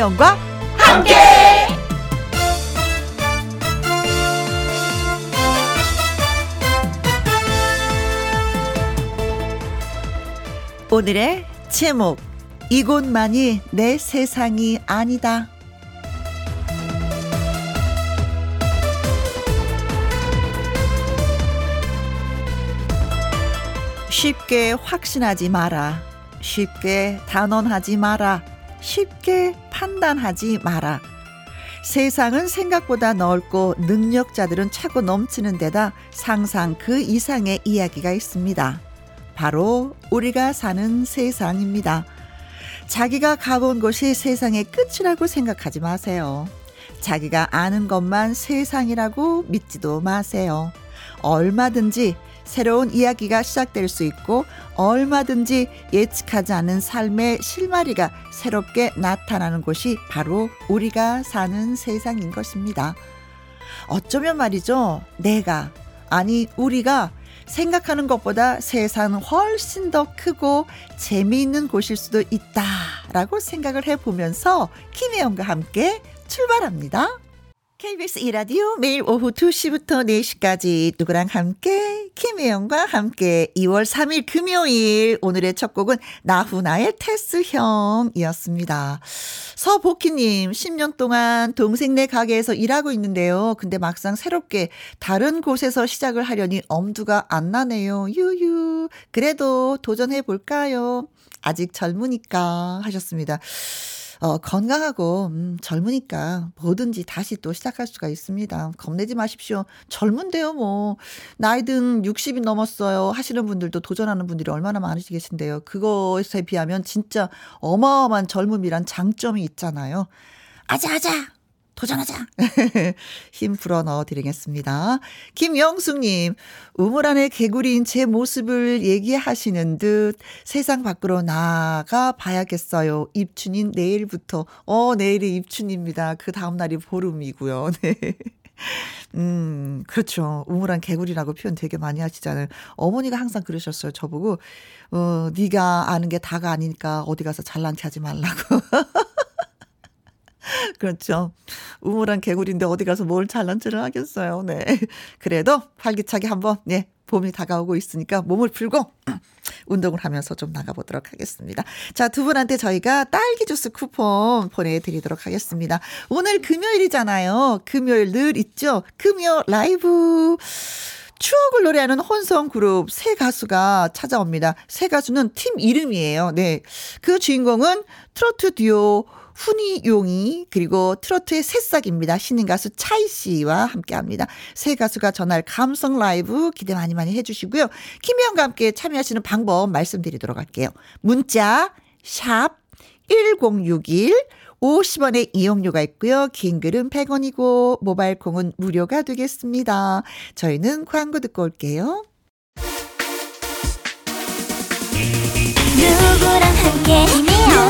김혜영과 함께. 오늘의 제목 이곳만이 내 세상이 아니다. 쉽게 확신하지 마라. 쉽게 단언하지 마라. 쉽게 판단하지 마라. 세상은 생각보다 넓고 능력자들은 차고 넘치는 데다 상상 그 이상의 이야기가 있습니다. 바로 우리가 사는 세상입니다. 자기가 가본 곳이 세상의 끝이라고 생각하지 마세요. 자기가 아는 것만 세상이라고 믿지도 마세요. 얼마든지 새로운 이야기가 시작될 수 있고 얼마든지 예측하지 않은 삶의 실마리가 새롭게 나타나는 곳이 바로 우리가 사는 세상인 것입니다. 어쩌면 말이죠. 내가, 아니, 우리가 생각하는 것보다 세상은 훨씬 더 크고 재미있는 곳일 수도 있다라고 생각을 해보면서 김혜영과 함께 출발합니다. KBS 이라디오 매일 오후 2시부터 4시까지 누구랑 함께 김혜영과 함께 2월 3일 금요일 오늘의 첫 곡은 나훈아의 테스형이었습니다. 서복희님 10년 동안 동생네 가게에서 일하고 있는데요. 근데 막상 새롭게 다른 곳에서 시작을 하려니 엄두가 안 나네요. 유유 그래도 도전해 볼까요? 아직 젊으니까 하셨습니다. 어, 건강하고 음, 젊으니까 뭐든지 다시 또 시작할 수가 있습니다. 겁내지 마십시오. 젊은데요, 뭐 나이든 60이 넘었어요 하시는 분들도 도전하는 분들이 얼마나 많으시 계신데요. 그것에 비하면 진짜 어마어마한 젊음이란 장점이 있잖아요. 아자아자 도전하자. 힘 불어 넣어 드리겠습니다. 김영숙님, 우물 안에 개구리인 제 모습을 얘기하시는 듯 세상 밖으로 나가 봐야겠어요. 입춘인 내일부터. 어, 내일이 입춘입니다. 그 다음날이 보름이고요. 네. 음, 그렇죠. 우물안 개구리라고 표현 되게 많이 하시잖아요. 어머니가 항상 그러셨어요. 저보고, 어, 네가 아는 게 다가 아니니까 어디 가서 잘난 체 하지 말라고. 그렇죠. 우물한 개구리인데 어디 가서 뭘 잘난 체를 하겠어요. 네. 그래도 활기차게 한번, 네. 봄이 다가오고 있으니까 몸을 풀고 운동을 하면서 좀 나가보도록 하겠습니다. 자, 두 분한테 저희가 딸기 주스 쿠폰 보내드리도록 하겠습니다. 오늘 금요일이잖아요. 금요일 늘 있죠? 금요 라이브. 추억을 노래하는 혼성 그룹 새 가수가 찾아옵니다. 새 가수는 팀 이름이에요. 네. 그 주인공은 트로트 듀오 훈이 용이 그리고 트로트의 새싹입니다. 신인 가수 차이 씨와 함께 합니다. 새 가수가 전할 감성 라이브 기대 많이 많이 해주시고요. 김혜영과 함께 참여하시는 방법 말씀드리도록 할게요. 문자 샵 1061, 50원의 이용료가 있고요. 긴 글은 100원이고 모바일 콩은 무료가 되겠습니다. 저희는 광고 듣고 올게요. 누구랑 함께 누구랑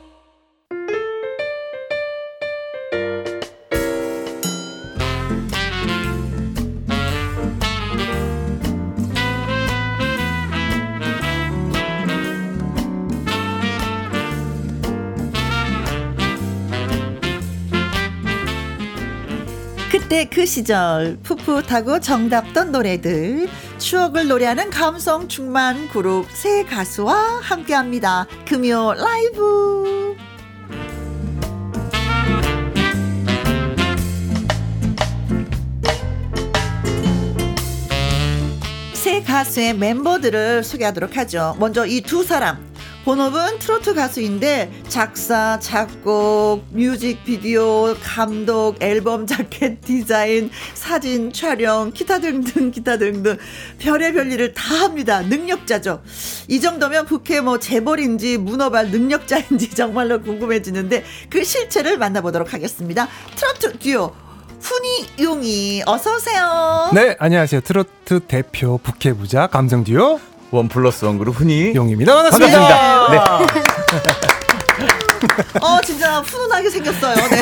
그때 그 시절 풋풋하고 정답던 노래들 추억을 노래하는 감성 충만 그룹 새 가수와 함께합니다. 금요 라이브 새 가수의 멤버들을 소개하도록 하죠. 먼저 이 두 사람 본업은 트로트 가수인데 작사, 작곡, 뮤직비디오, 감독, 앨범 자켓 디자인, 사진 촬영, 기타 등등 기타 등등 별의별 일을 다 합니다. 능력자죠. 이 정도면 부캐 뭐 재벌인지 문어발 능력자인지 정말로 궁금해지는데 그 실체를 만나보도록 하겠습니다. 트로트 듀오 훈이 용이 어서 오세요. 네, 안녕하세요. 트로트 대표 부캐 부자 감성 듀오 원 플러스 원 그룹 흔히 용입니다. 반갑습니다. 반갑습니다. 네. 어, 진짜 훈훈하게 생겼어요. 네.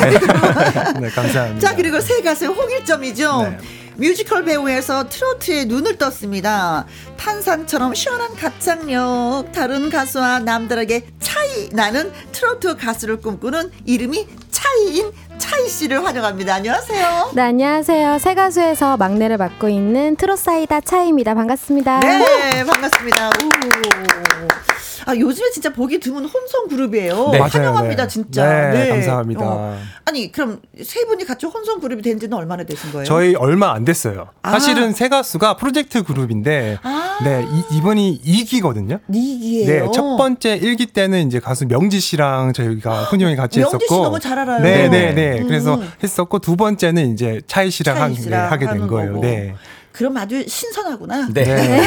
네, 감사합니다. 자, 그리고 새 가수의 홍일점이죠. 네. 뮤지컬 배우에서 트로트에 눈을 떴습니다. 탄산처럼 시원한 가창력, 다른 가수와 남들에게 차이 나는 트로트 가수를 꿈꾸는 이름이 차이인 차이 씨를 환영합니다. 안녕하세요. 네, 안녕하세요. 새 가수에서 막내를 맡고 있는 트롯사이다 차이입니다. 반갑습니다. 네, 반갑습니다. 오. 아, 요즘에 진짜 보기 드문 혼성 그룹이에요. 네. 환영합니다, 네. 진짜. 네, 네. 감사합니다. 어. 아니, 그럼 세 분이 같이 혼성 그룹이 된 지는 얼마나 되신 거예요? 저희 얼마 안 됐어요. 아. 사실은 세 가수가 프로젝트 그룹인데, 아. 네, 이, 번이 2기거든요. 2기예요? 네, 첫 번째 1기 때는 이제 가수 명지 씨랑 저희가 훈이 형이 같이 명지 했었고. 명지 씨 너무 잘 알아요. 네, 네, 네. 음. 그래서 했었고, 두 번째는 이제 차이 씨랑, 차이 씨랑 하, 네, 하게 된 거예요. 거고. 네. 그럼 아주 신선하구나. 네. 네.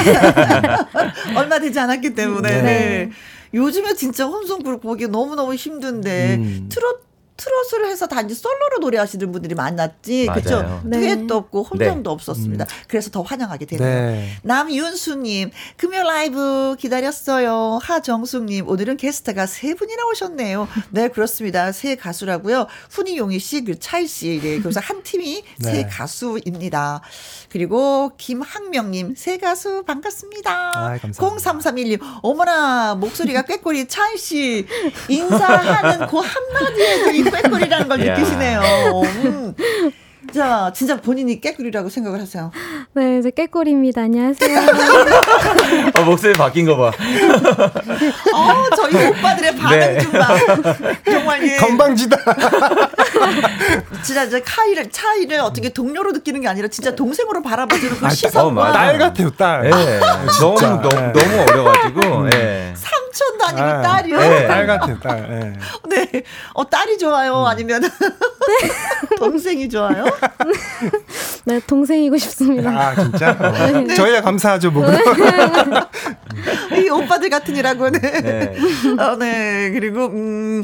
얼마 되지 않았기 때문에. 네. 네. 요즘에 진짜 혼성그룹 보기 너무너무 힘든데 음. 트롯 트롯을 해서 단지 솔로로 노래하시는 분들이 많았지. 그렇죠? 네. 듀엣도 없고 혼성도 네. 없었습니다. 음. 그래서 더 환영하게 되네요. 네. 남윤수님 금요 라이브 기다렸어요. 하정숙님 오늘은 게스트가 세 분이나 오셨네요. 네 그렇습니다. 세 가수라고요. 훈이용희 씨, 그 차이 씨, 네, 그래서 한 팀이 네. 세 가수입니다. 그리고 김학명님 세 가수 반갑습니다. 아, 0331님 어머나 목소리가 꾀꼬리 차이 씨 인사하는 그 한마디에 꾀꼬리라는 걸 느끼시네요. 음. 자, 진짜 본인이 깨꿀이라고 생각을 하세요. 네, 이제 깨꿀입니다. 안녕하세요. 어, 목소리 바뀐 거 봐. 어, 저희 오빠들의 반응 네. 좀 봐. 정말 예. 건방지다. 진짜 이 카이를 차이를 어떻게 동료로 느끼는 게 아니라 진짜 동생으로 바라봐주는 그 아, 시선과 어, 딸 같아요, 딸. 네. 너무 너무 네. 너무 어려가지고. 음. 네. 삼촌도 아니고 아, 딸이요. 네. 딸 같아요, 딸. 네. 네. 어 딸이 좋아요, 음. 아니면 네. 동생이 좋아요? 네, 동생이고 싶습니다. 아, 진짜? 어. 네. 저희야 감사하죠, 뭐. 이 오빠들 같으니라고, 네. 네. 어, 네. 그리고, 음,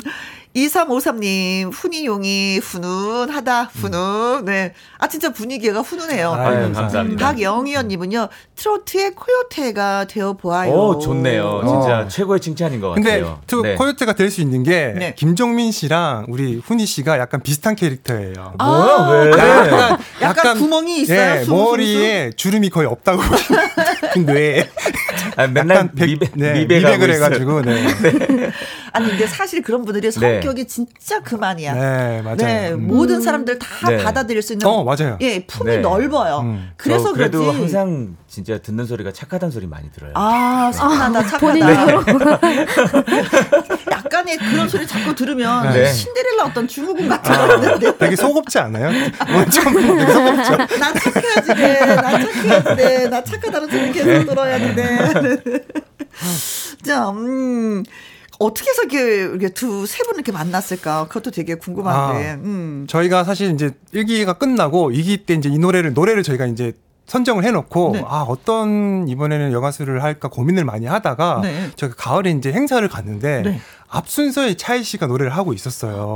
2353님, 훈이용이 훈훈하다, 훈훈. 네. 아, 진짜 분위기가 훈훈해요. 아유, 감사합니다. 박영희연님은요, 트로트의 코요테가 되어 보아요. 오, 좋네요. 진짜 어. 최고의 칭찬인 것 같아요. 근데 네. 코요테가 될 수 있는 게, 네. 김종민 씨랑 우리 훈이 씨가 약간 비슷한 캐릭터예요. 아, 뭐야, 왜? 약간, 약간, 약간, 구멍이 있어요. 네, 머리에 주름이 거의 없다고. 뇌에. 아, 맨날 백, 미백, 네, 미백을 해가지고, 네. 네. 아니, 근데 사실 그런 분들이 네. 성격이 진짜 그만이야. 네, 맞아요. 네, 음. 모든 사람들 다 네. 받아들일 수 있는. 어, 맞아요. 예, 품이 네. 넓어요. 음. 그래서 그래도 그렇지. 항상 진짜 듣는 소리가 착하다는 소리 많이 들어요. 아, 선하다, 아, 착하다. 네. 약간의 그런 소리 자꾸 들으면 네. 신데렐라 어떤 주무군 같은 아, 데 되게 속없지 않아요? 좀 되게 속없죠. 나 착해야지 돼. 나 착해야지 돼. 나 착하다는 소리 계속 네. 들어야지 돼. 자, 음. 어떻게 해서 이렇게, 두, 세 분 이렇게 만났을까? 그것도 되게 궁금한데. 아, 음. 저희가 사실 이제 1기가 끝나고 2기 때 이제 이 노래를, 노래를 저희가 이제 선정을 해놓고 네. 아 어떤 이번에는 여가수를 할까 고민을 많이 하다가 네. 저희가 가을에 이제 행사를 갔는데 네. 앞 순서에 차이 씨가 노래를 하고 있었어요.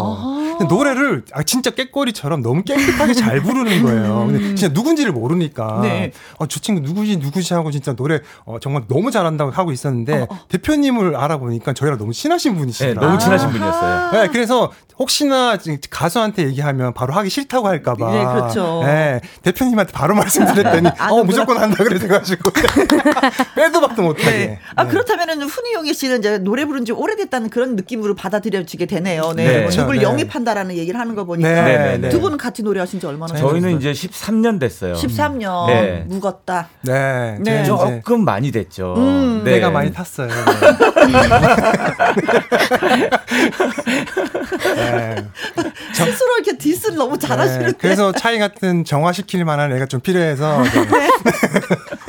노래를 아, 진짜 깨꼬리처럼 너무 깨끗하게 잘 부르는 거예요. 근데 진짜 누군지를 모르니까 네. 어, 저 친구 누구지 누구지 하고 진짜 노래 어, 정말 너무 잘한다고 하고 있었는데 어, 어. 대표님을 알아보니까 저희랑 너무 친하신 분이시더라고요. 네, 너무 친하신 분이었어요. 네, 그래서 혹시나 가수한테 얘기하면 바로 하기 싫다고 할까봐. 네, 그렇죠. 네, 대표님한테 바로 말씀드렸더니 어 무조건 한다 그래가지고 빼도 박도 못하게. 네. 아 네. 그렇다면은 훈이용희 씨는 이제 노래 부른 지 오래됐다는 그런 그런 느낌으로 받아들여지게 되네요. 네. 네. 뭐 누굴 네. 영입한다라는 얘기를 하는 거 보니까 네. 네, 네. 두 분은 같이 노래하신 지 얼마나 저희는 이제 13년 됐어요. 13년 네. 묵었다. 네. 네. 조금 많이 됐죠. 음. 내가 많이 탔어요. 스스로 이렇게 디스를 너무 잘하시는데. 그래서 차이 같은 정화시킬 만한 애가 좀 필요해서.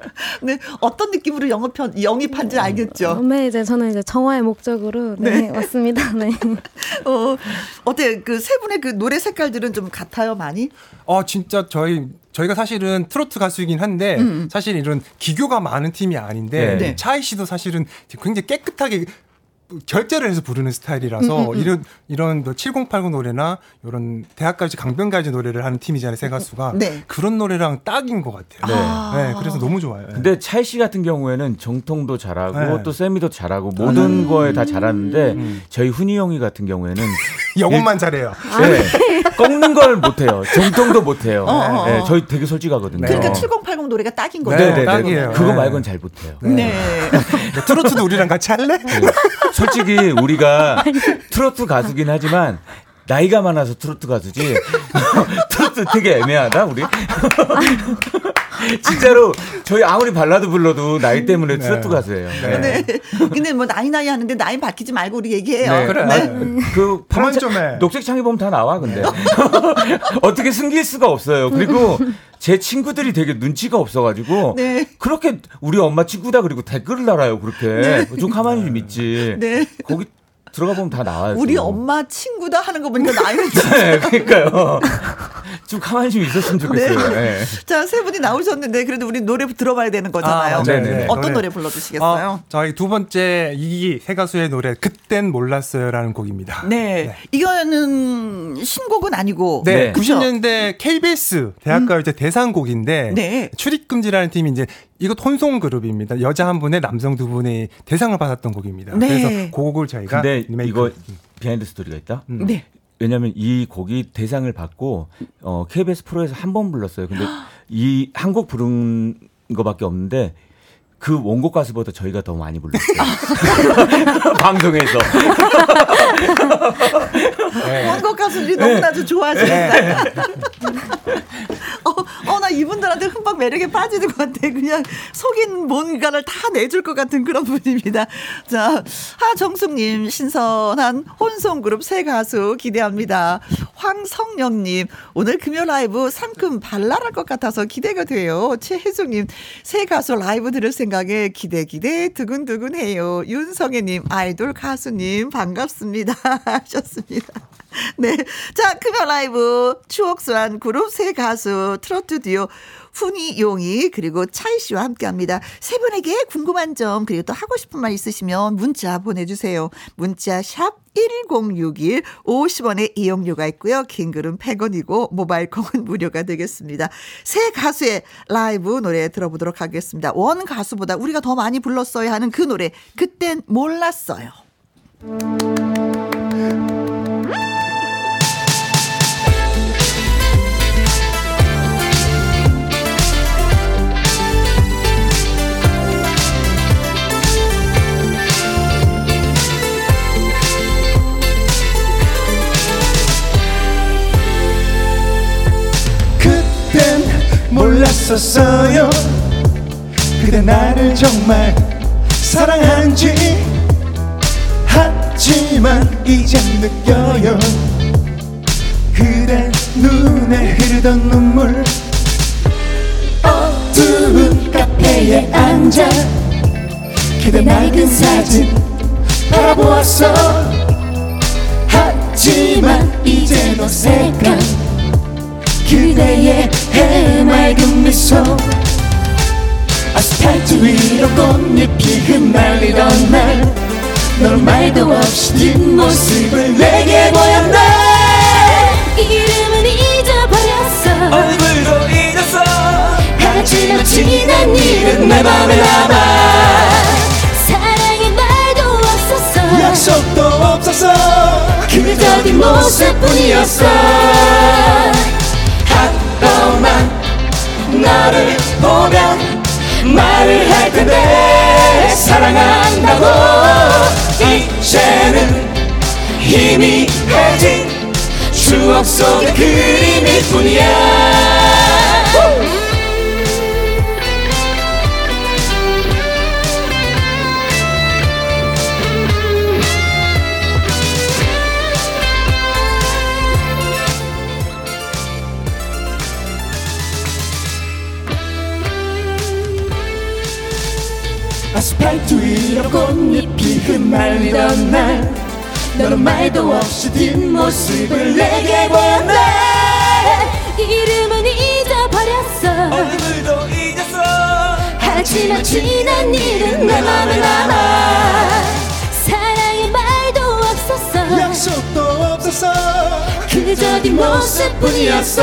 네, 어떤 느낌으로 영업한, 영입한지 알겠죠? 어, 네, 이제 저는 이제 정화의 목적으로 네, 네. 왔습니다. 네. 어, 어때? 그 세 분의 그 노래 색깔들은 좀 같아요, 많이? 어, 진짜 저희 저희가 사실은 트로트 가수이긴 한데 음. 음. 사실 이런 기교가 많은 팀이 아닌데 네. 차이 씨도 사실은 굉장히 깨끗하게 결제를 해서 부르는 스타일이라서 음, 음, 음. 이런 이런 7080 노래나 이런 대학까지 강변가지 노래를 하는 팀이잖아요 세 가수가 네. 그런 노래랑 딱인 것 같아요. 네. 아~ 네. 그래서 너무 좋아요. 근데 찰 씨 같은 경우에는 정통도 잘하고 네. 또 세미도 잘하고 모든 음~ 거에 다 잘하는데 음. 저희 훈이 형이 같은 경우에는 영어만 잘해요. 네. 꺾는 걸 못해요. 정통도 못해요. 어, 어, 어. 네. 저희 되게 솔직하거든요. 그러니까 7080 노래가 딱인 거죠. 네, 네, 딱이에요. 그거 말고는 잘 못해요. 네. 트로트도 우리랑 같이 할래? 솔직히 우리가 트로트 가수긴 하지만 나이가 많아서 트로트 가수지. 트로트 되게 애매하다, 우리? 진짜로 저희 아무리 발라드 불러도 나이 때문에 네. 트로트 가수예요. 네. 네. 근데 뭐 나이 나이 하는데 나이 밝히지 말고 우리 얘기해요. 네. 그래. 네. 그 파란 좀 해. 녹색 창에 보면 다 나와 근데 어떻게 숨길 수가 없어요. 그리고 제 친구들이 되게 눈치가 없어가지고 네. 그렇게 우리 엄마 친구다 그리고 댓글을 달아요 그렇게 네. 좀 가만히 좀 있지. 네. 거기 들어가 보면 다 나와요. 우리 엄마 친구다 하는 거 보니까 나이는 네, 그러니까요. 좀 가만히 좀 있었으면 좋겠어요. 네. 네. 자, 세 분이 나오셨는데 그래도 우리 노래 들어봐야 되는 거잖아요. 아, 네네. 어떤 노래, 노래 불러주시겠어요? 어, 저희 두 번째 이기 세 가수의 노래 그땐 몰랐어요라는 곡입니다. 네. 네. 이거는 신곡은 아니고 네. 90년대 KBS 대학가요제 음. 대상곡인데 네. 출입금지라는 팀이 이제 이거 혼송 그룹입니다. 여자 한 분에 남성 두 분의 대상을 받았던 곡입니다. 네. 그래서 그 곡을 저희가 근데 리메이크. 이거 behind story가 있다. 음. 네. 왜냐하면 이 곡이 대상을 받고 어, KBS 프로에서 한 번 불렀어요. 근데 이 한 곡 부른 거밖에 없는데 그 원곡 가수보다 저희가 더 많이 불렀어요. 방송에서. 네. 원곡 가수들이 너무나도 좋아하시겠다. 이분들한테 흠뻑 매력에 빠지는 것 같아. 그냥 속인 뭔가를 다 내줄 것 같은 그런 분입니다. 자, 하정숙님, 신선한 혼성그룹 새 가수 기대합니다. 황성영님, 오늘 금요 라이브 상큼 발랄할 것 같아서 기대가 돼요. 최혜숙님, 새 가수 라이브 들을 생각에 기대, 기대, 두근두근 해요. 윤성애님, 아이돌 가수님, 반갑습니다. 하셨습니다. 네. 자, 금요 라이브 추억소환 그룹 새 가수 트로트 듀오 훈이 용이 그리고 차이 씨와 함께 합니다. 세 분에게 궁금한 점 그리고 또 하고 싶은 말 있으시면 문자 보내 주세요. 문자 샵 1061, 50원의 이용료가 있고요. 긴 글은 100원이고 모바일 콩은 무료가 되겠습니다. 새 가수의 라이브 노래 들어보도록 하겠습니다. 원 가수보다 우리가 더 많이 불렀어야 하는 그 노래 그땐 몰랐어요. 몰랐었어요. 그대 나를 정말 사랑한지 하지만 이제 느껴요. 그대 눈에 흐르던 눈물. 어두운 카페에 앉아 그대 낡은 사진 바라보았어. 하지만 이제 어색한 그대의 해맑은 미소. 아스팔트 위로 꽃잎이 흩날리던 날 널 말도 없이 뒷모습을 내게 보였네. 이름은 잊어버렸어. 얼굴도 잊었어. 하지만 지난 일은 내 맘에 남아. 사랑의 말도 없었어. 약속도 없었어. 그저 뒷모습뿐이었어 나를 보면 말을 할 텐데 사랑한다고. 이제는 희미해진 추억 속의 그림일 뿐이야 발뒤로 꽃잎이 흩날리던 날 너는 말도 없이 뒷모습을 내게 보였네. 이름은 잊어버렸어. 얼굴도 잊었어. 하지만 지난 일은 내 맘에 남아. 사랑의 말도 없었어. 약속도 없었어. 그저 네 뒷모습뿐이었어.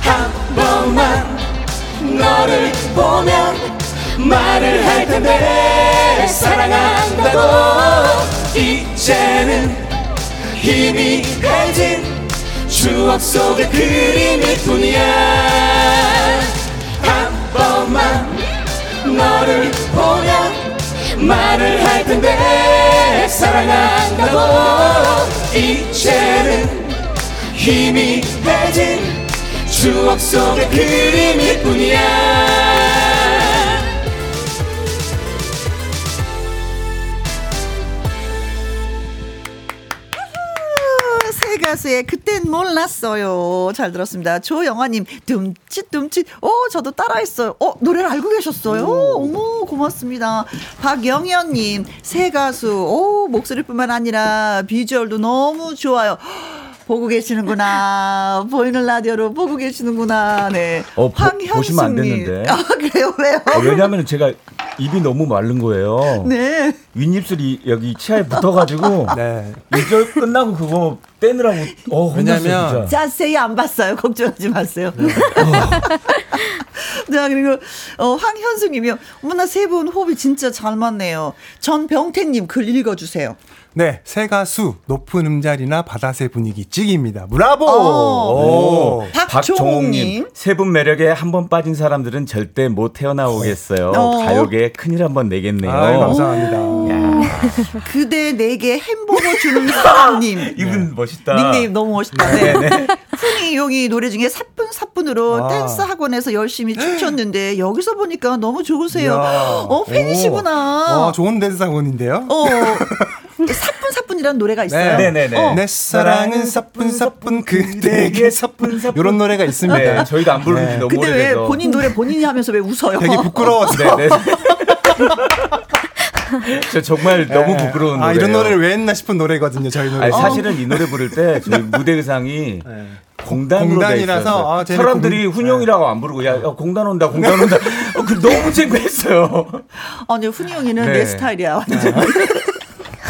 한 번만 너를 보면 말을 할 텐데 사랑한다고. 이제는 희미해진 추억 속의 그림일 뿐이야. 한 번만 너를 보면 말을 할 텐데 사랑한다고. 이제는 희미해진 추억 속의 그림일 뿐이야 가수의 그땐 몰랐어요. 잘 들었습니다. 조영아님, 둠칫, 둠칫. 어, 저도 따라했어요. 어, 노래를 알고 계셨어요? 오. 어머, 고맙습니다. 박영현님, 새 가수. 오, 목소리뿐만 아니라 비주얼도 너무 좋아요. 보고 계시는구나. 보이는 라디오로 보고 계시는구나. 네. 어, 황현숙님. 보시면 안 되는데. 아, 그래요? 왜요? 어, 왜냐하면 제가 입이 너무 마른 거예요. 네. 윗입술이 여기 치아에 붙어가지고. 네. 이절 끝나고 그거 떼느라고. 어, 왜냐면. 자세히 안 봤어요. 걱정하지 마세요. 네. 자, 그리고, 어, 황현숙 님이요. 어머나 세 분 호흡이 진짜 잘 맞네요. 전병태님 글 읽어주세요. 네, 새 가 수 높은 음자리나 바다새 분위기 찍입니다. 브라보! 어, 박종옥님 세분 매력에 한 번 빠진 사람들은 절대 못 태어나오겠어요. 어. 가요 계에 큰일 한번 내겠네요. 아유, 감사합니다. 그대 내게 햄버거 주는 사람님. 이분 멋있다. 닉네임 너무 멋있다. 네. 네. 훈이 용이 노래 중에 사뿐 사뿐으로 아. 댄스 학원에서 열심히 춤췄는데 여기서 보니까 너무 좋으세요. 야. 어 팬이시구나. 어, 좋은 댄스 학원인데요. 어. 사뿐 사뿐이라는 노래가 있어요. 네, 네, 네. 어. 내 사랑은 사뿐사뿐 그대에게 사뿐사뿐 이런 노래가 있습니다. 네, 저희가 안 부르는 지 네. 너무 근데 오래돼서. 왜 본인 노래 본인이 하면서 왜 웃어요? 되게 부끄러워서. 네, 네. 저 정말 너무 부끄러운 노래. 아, 이런 노래를 왜 했나 싶은 노래거든요, 저희 노래. 아니, 사실은 이 노래 부를 때 저희 무대 의상이 네. 공단으로 공단이라서 아, 사람들이 공... 훈용이라고 안 부르고 야, 야 공단 온다 공단 온다 어, 그 너무 창피했어요. 아니 훈용이는 네. 내 스타일이야 완전.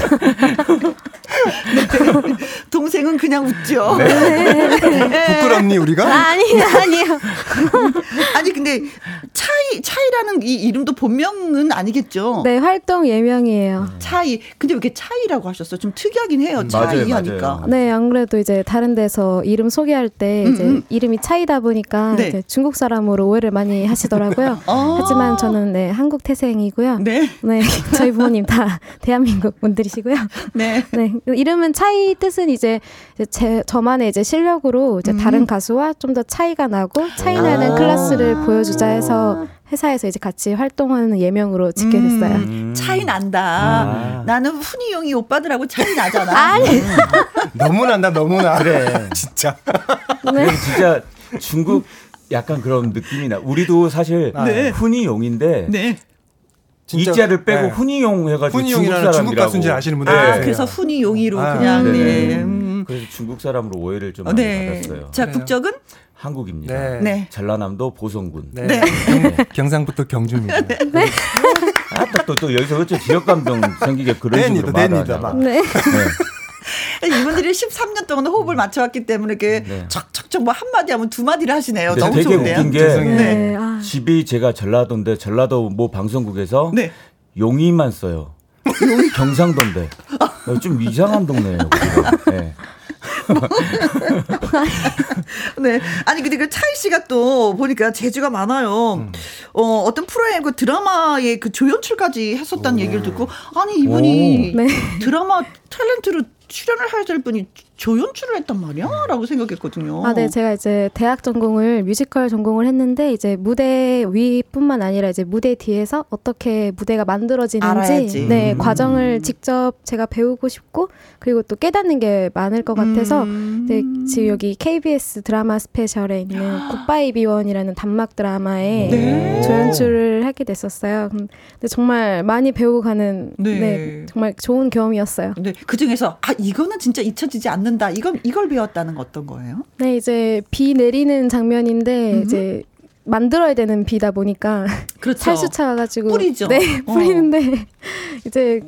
동생은 그냥 웃죠. 네. 네. 부끄럽니 우리가? 아니 아니요. 아니 근데 차이 차이라는 이 이름도 본명은 아니겠죠? 네 활동 예명이에요. 차이. 근데 왜 이렇게 차이라고 하셨어? 좀 특이하긴 해요. 음, 차이 맞아요, 하니까. 맞아요. 네, 안 그래도 이제 다른 데서 이름 소개할 때 음, 이제 음. 이름이 차이다 보니까 네. 이제 중국 사람으로 오해를 많이 하시더라고요. 아~ 하지만 저는 네 한국 태생이고요. 네. 네 저희 부모님 다 대한민국 분들이시고요. 네. 네. 이름은 차이 뜻은 이제 제 저만의 이제 실력으로 이제 음. 다른 가수와 좀 더 차이가 나고 차이 나는 아. 클래스를 보여주자 해서 회사에서 이제 같이 활동하는 예명으로 짓게 됐어요. 음. 차이 난다. 아. 나는 훈이 용이 오빠들하고 차이 나잖아. 아니. 너무 난다, 너무 나. 그래. 진짜. 네. 진짜 중국 약간 그런 느낌이 나. 우리도 사실 네. 훈이 용인데 네. 이자를 빼고 네. 훈이용 해가지고 훈이용이라는 중국, 중국 가수인지 아시는 분들 아, 그래서 훈이용이로 아, 그냥 네. 네. 음. 그래서 중국 사람으로 오해를 좀 많이 네. 받았어요. 자 국적은 한국입니다. 네. 네. 전라남도 보성군. 네. 네. 경, 경상부터 경주입니다. 네. 아또 또, 또 여기서 어째 지역 감정 생기게 그런 식으로 말하냐. 네. 네. 이분들이 13년 동안 호흡을 맞춰왔기 때문에 이렇게 네. 척척척 뭐 한마디 하면 두 마디를 하시네요. 너무 되게 좋은데요. 웃긴 게 네. 아. 집이 제가 전라도인데 전라도 뭐 방송국에서 네. 용이만 써요. 경상도인데 좀 이상한 동네예요. 네. 네. 아니 근데 그 차이 씨가 또 보니까 재주가 많아요. 음. 어 어떤 프로에 그 드라마의 그 조연출까지 했었다는 오. 얘기를 듣고 아니 이분이 네. 드라마 탤런트로 출연을 해야 될 분이 조연출을 했단 말이야? 라고 생각했거든요. 아, 네. 제가 이제 대학 전공을 뮤지컬 전공을 했는데 이제 무대 위뿐만 아니라 이제 무대 뒤에서 어떻게 무대가 만들어지는지 알아야지. 네, 음. 과정을 직접 제가 배우고 싶고 그리고 또 깨닫는 게 많을 것 같아서 음. 네, 지금 여기 KBS 드라마 스페셜에 있는 굿바이 비원이라는 단막 드라마에 네. 조연출을 하게 됐었어요. 근데 정말 많이 배우고 가는 네. 네 정말 좋은 경험이었어요. 네. 그 중에서 아, 이거는 진짜 잊혀지지 않는 않는다. 이건 이걸 배웠다는 건 어떤 거예요? 네, 이제 비 내리는 장면인데 음 이제 만들어야 되는 비다 보니까 그렇죠. 살수 차 가지고 뿌리죠. 네, 뿌리는데 어. 이제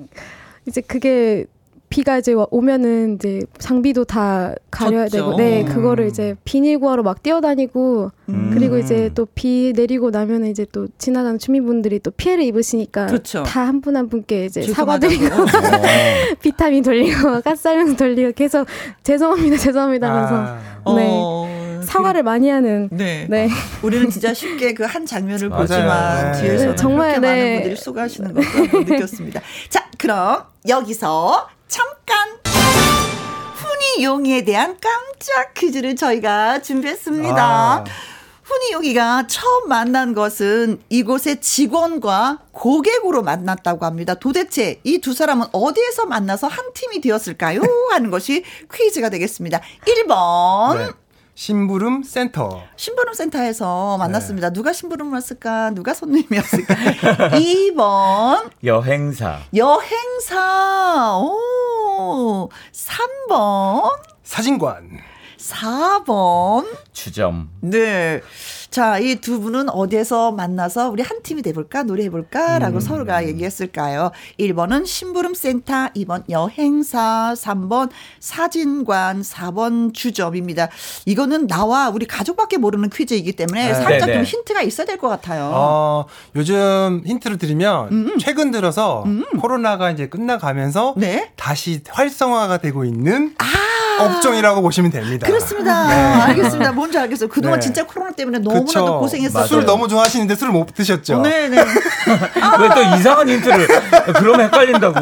이제 그게 비가 이제 오면은 이제 장비도 다 가려야 졌죠. 되고, 네, 그거를 이제 비닐 구하러 막 뛰어다니고, 음. 그리고 이제 또 비 내리고 나면은 이제 또 지나가는 주민분들이 또 피해를 입으시니까 그렇죠. 다한 분한 분께 이제 사과드리고, 어. 비타민 돌리고, 가스알면서 돌리고 계속 죄송합니다, 죄송합니다 하면서, 아. 네. 어. 사과를 많이 하는. 네. 네. 우리는 진짜 쉽게 그 한 장면을 보지만 네. 뒤에서 네. 정말 그렇게 네. 많은 분들이 수고하시는 것도 느꼈습니다. 자, 그럼 여기서 잠깐 훈이 용이에 대한 깜짝 퀴즈를 저희가 준비했습니다. 아. 훈이 용이가 처음 만난 것은 이곳의 직원과 고객으로 만났다고 합니다. 도대체 이 두 사람은 어디에서 만나서 한 팀이 되었을까요? 하는 것이 퀴즈가 되겠습니다. 1번. 네. 심부름 센터. 심부름 센터에서 만났습니다. 네. 누가 심부름을 했을까? 누가 손님이었을까? 2번. 여행사. 여행사. 오. 3번. 사진관. 4번. 주점. 네. 자, 이 두 분은 어디에서 만나서 우리 한 팀이 돼볼까? 노래해볼까? 라고 음. 서로가 얘기했을까요? 1번은 심부름센터, 2번 여행사, 3번 사진관, 4번 주점입니다. 이거는 나와 우리 가족밖에 모르는 퀴즈이기 때문에 네. 살짝 네네. 좀 힌트가 있어야 될 것 같아요. 어, 요즘 힌트를 드리면 음음. 음. 최근 들어서 음음. 코로나가 이제 끝나가면서 네? 다시 활성화가 되고 있는 아. 업종이라고 보시면 됩니다. 그렇습니다. 네. 알겠습니다. 뭔지 알겠어요. 그동안 네. 진짜 코로나 때문에 너무 나도 고생했어요. 술 너무 좋아하시는데 술못 드셨죠? 네네. 네. 왜 또 이상한 힌트를 그러면 헷갈린다고.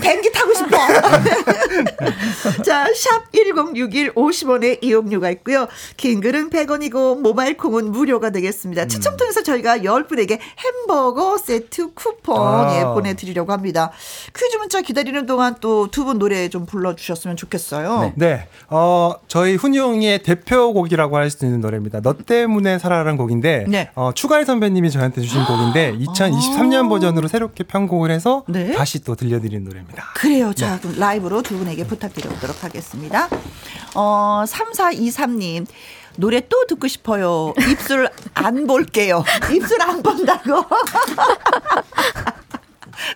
뱅기 타고 싶어. 자, 샵 1061 50원의 이용료가 있고요. 긴 글은 100원이고 모바일 콩은 무료가 되겠습니다. 음. 추첨 통해서 저희가 10분에게 햄버거 세트 쿠폰 아. 예, 보내드리려고 합니다. 퀴즈 문자 기다리는 동안 또 두 분 노래 좀 불러주셨으면 좋겠어요. 네. 네. 어, 저희 훈이용의 대표곡이라고 할 수 있는 노래입니다. 너 때문에 살아라는 곡인데, 네. 어, 추가일 선배님이 저한테 주신 곡인데, 2023년 아~ 버전으로 새롭게 편곡을 해서 네? 다시 또 들려드리는 노래입니다. 그래요. 자, 네. 그럼 라이브로 두 분에게 부탁드려보도록 하겠습니다. 어, 3423님. 노래 또 듣고 싶어요. 입술 안 볼게요. 입술 안 본다고.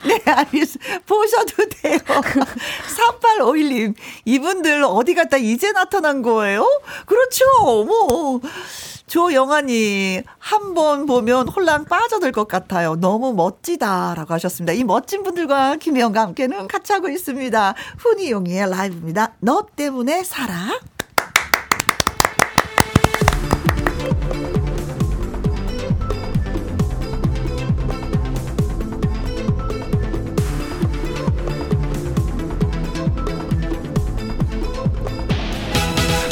네, 알겠습니다. 보셔도 돼요. 3851님, 이분들 어디 갔다 이제 나타난 거예요? 그렇죠. 뭐. 조영아님, 한 번 보면 홀랑 빠져들 것 같아요. 너무 멋지다. 라고 하셨습니다. 이 멋진 분들과 김혜영과 함께는 같이 하고 있습니다. 훈이용이의 라이브입니다. 너 때문에 살아.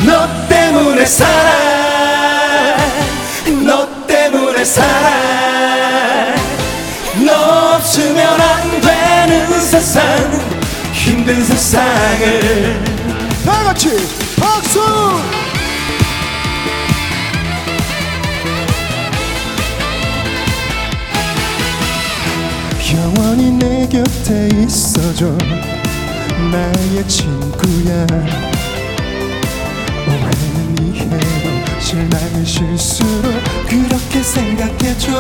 너 때문에 살아 살아 너 없으면 안 되는 세상 힘든 세상을. 다 같이 박수! 영원히 내 곁에 있어줘 나의 친구야. 오해는 이해 로 실망은 실수로 그렇게 생각해줘.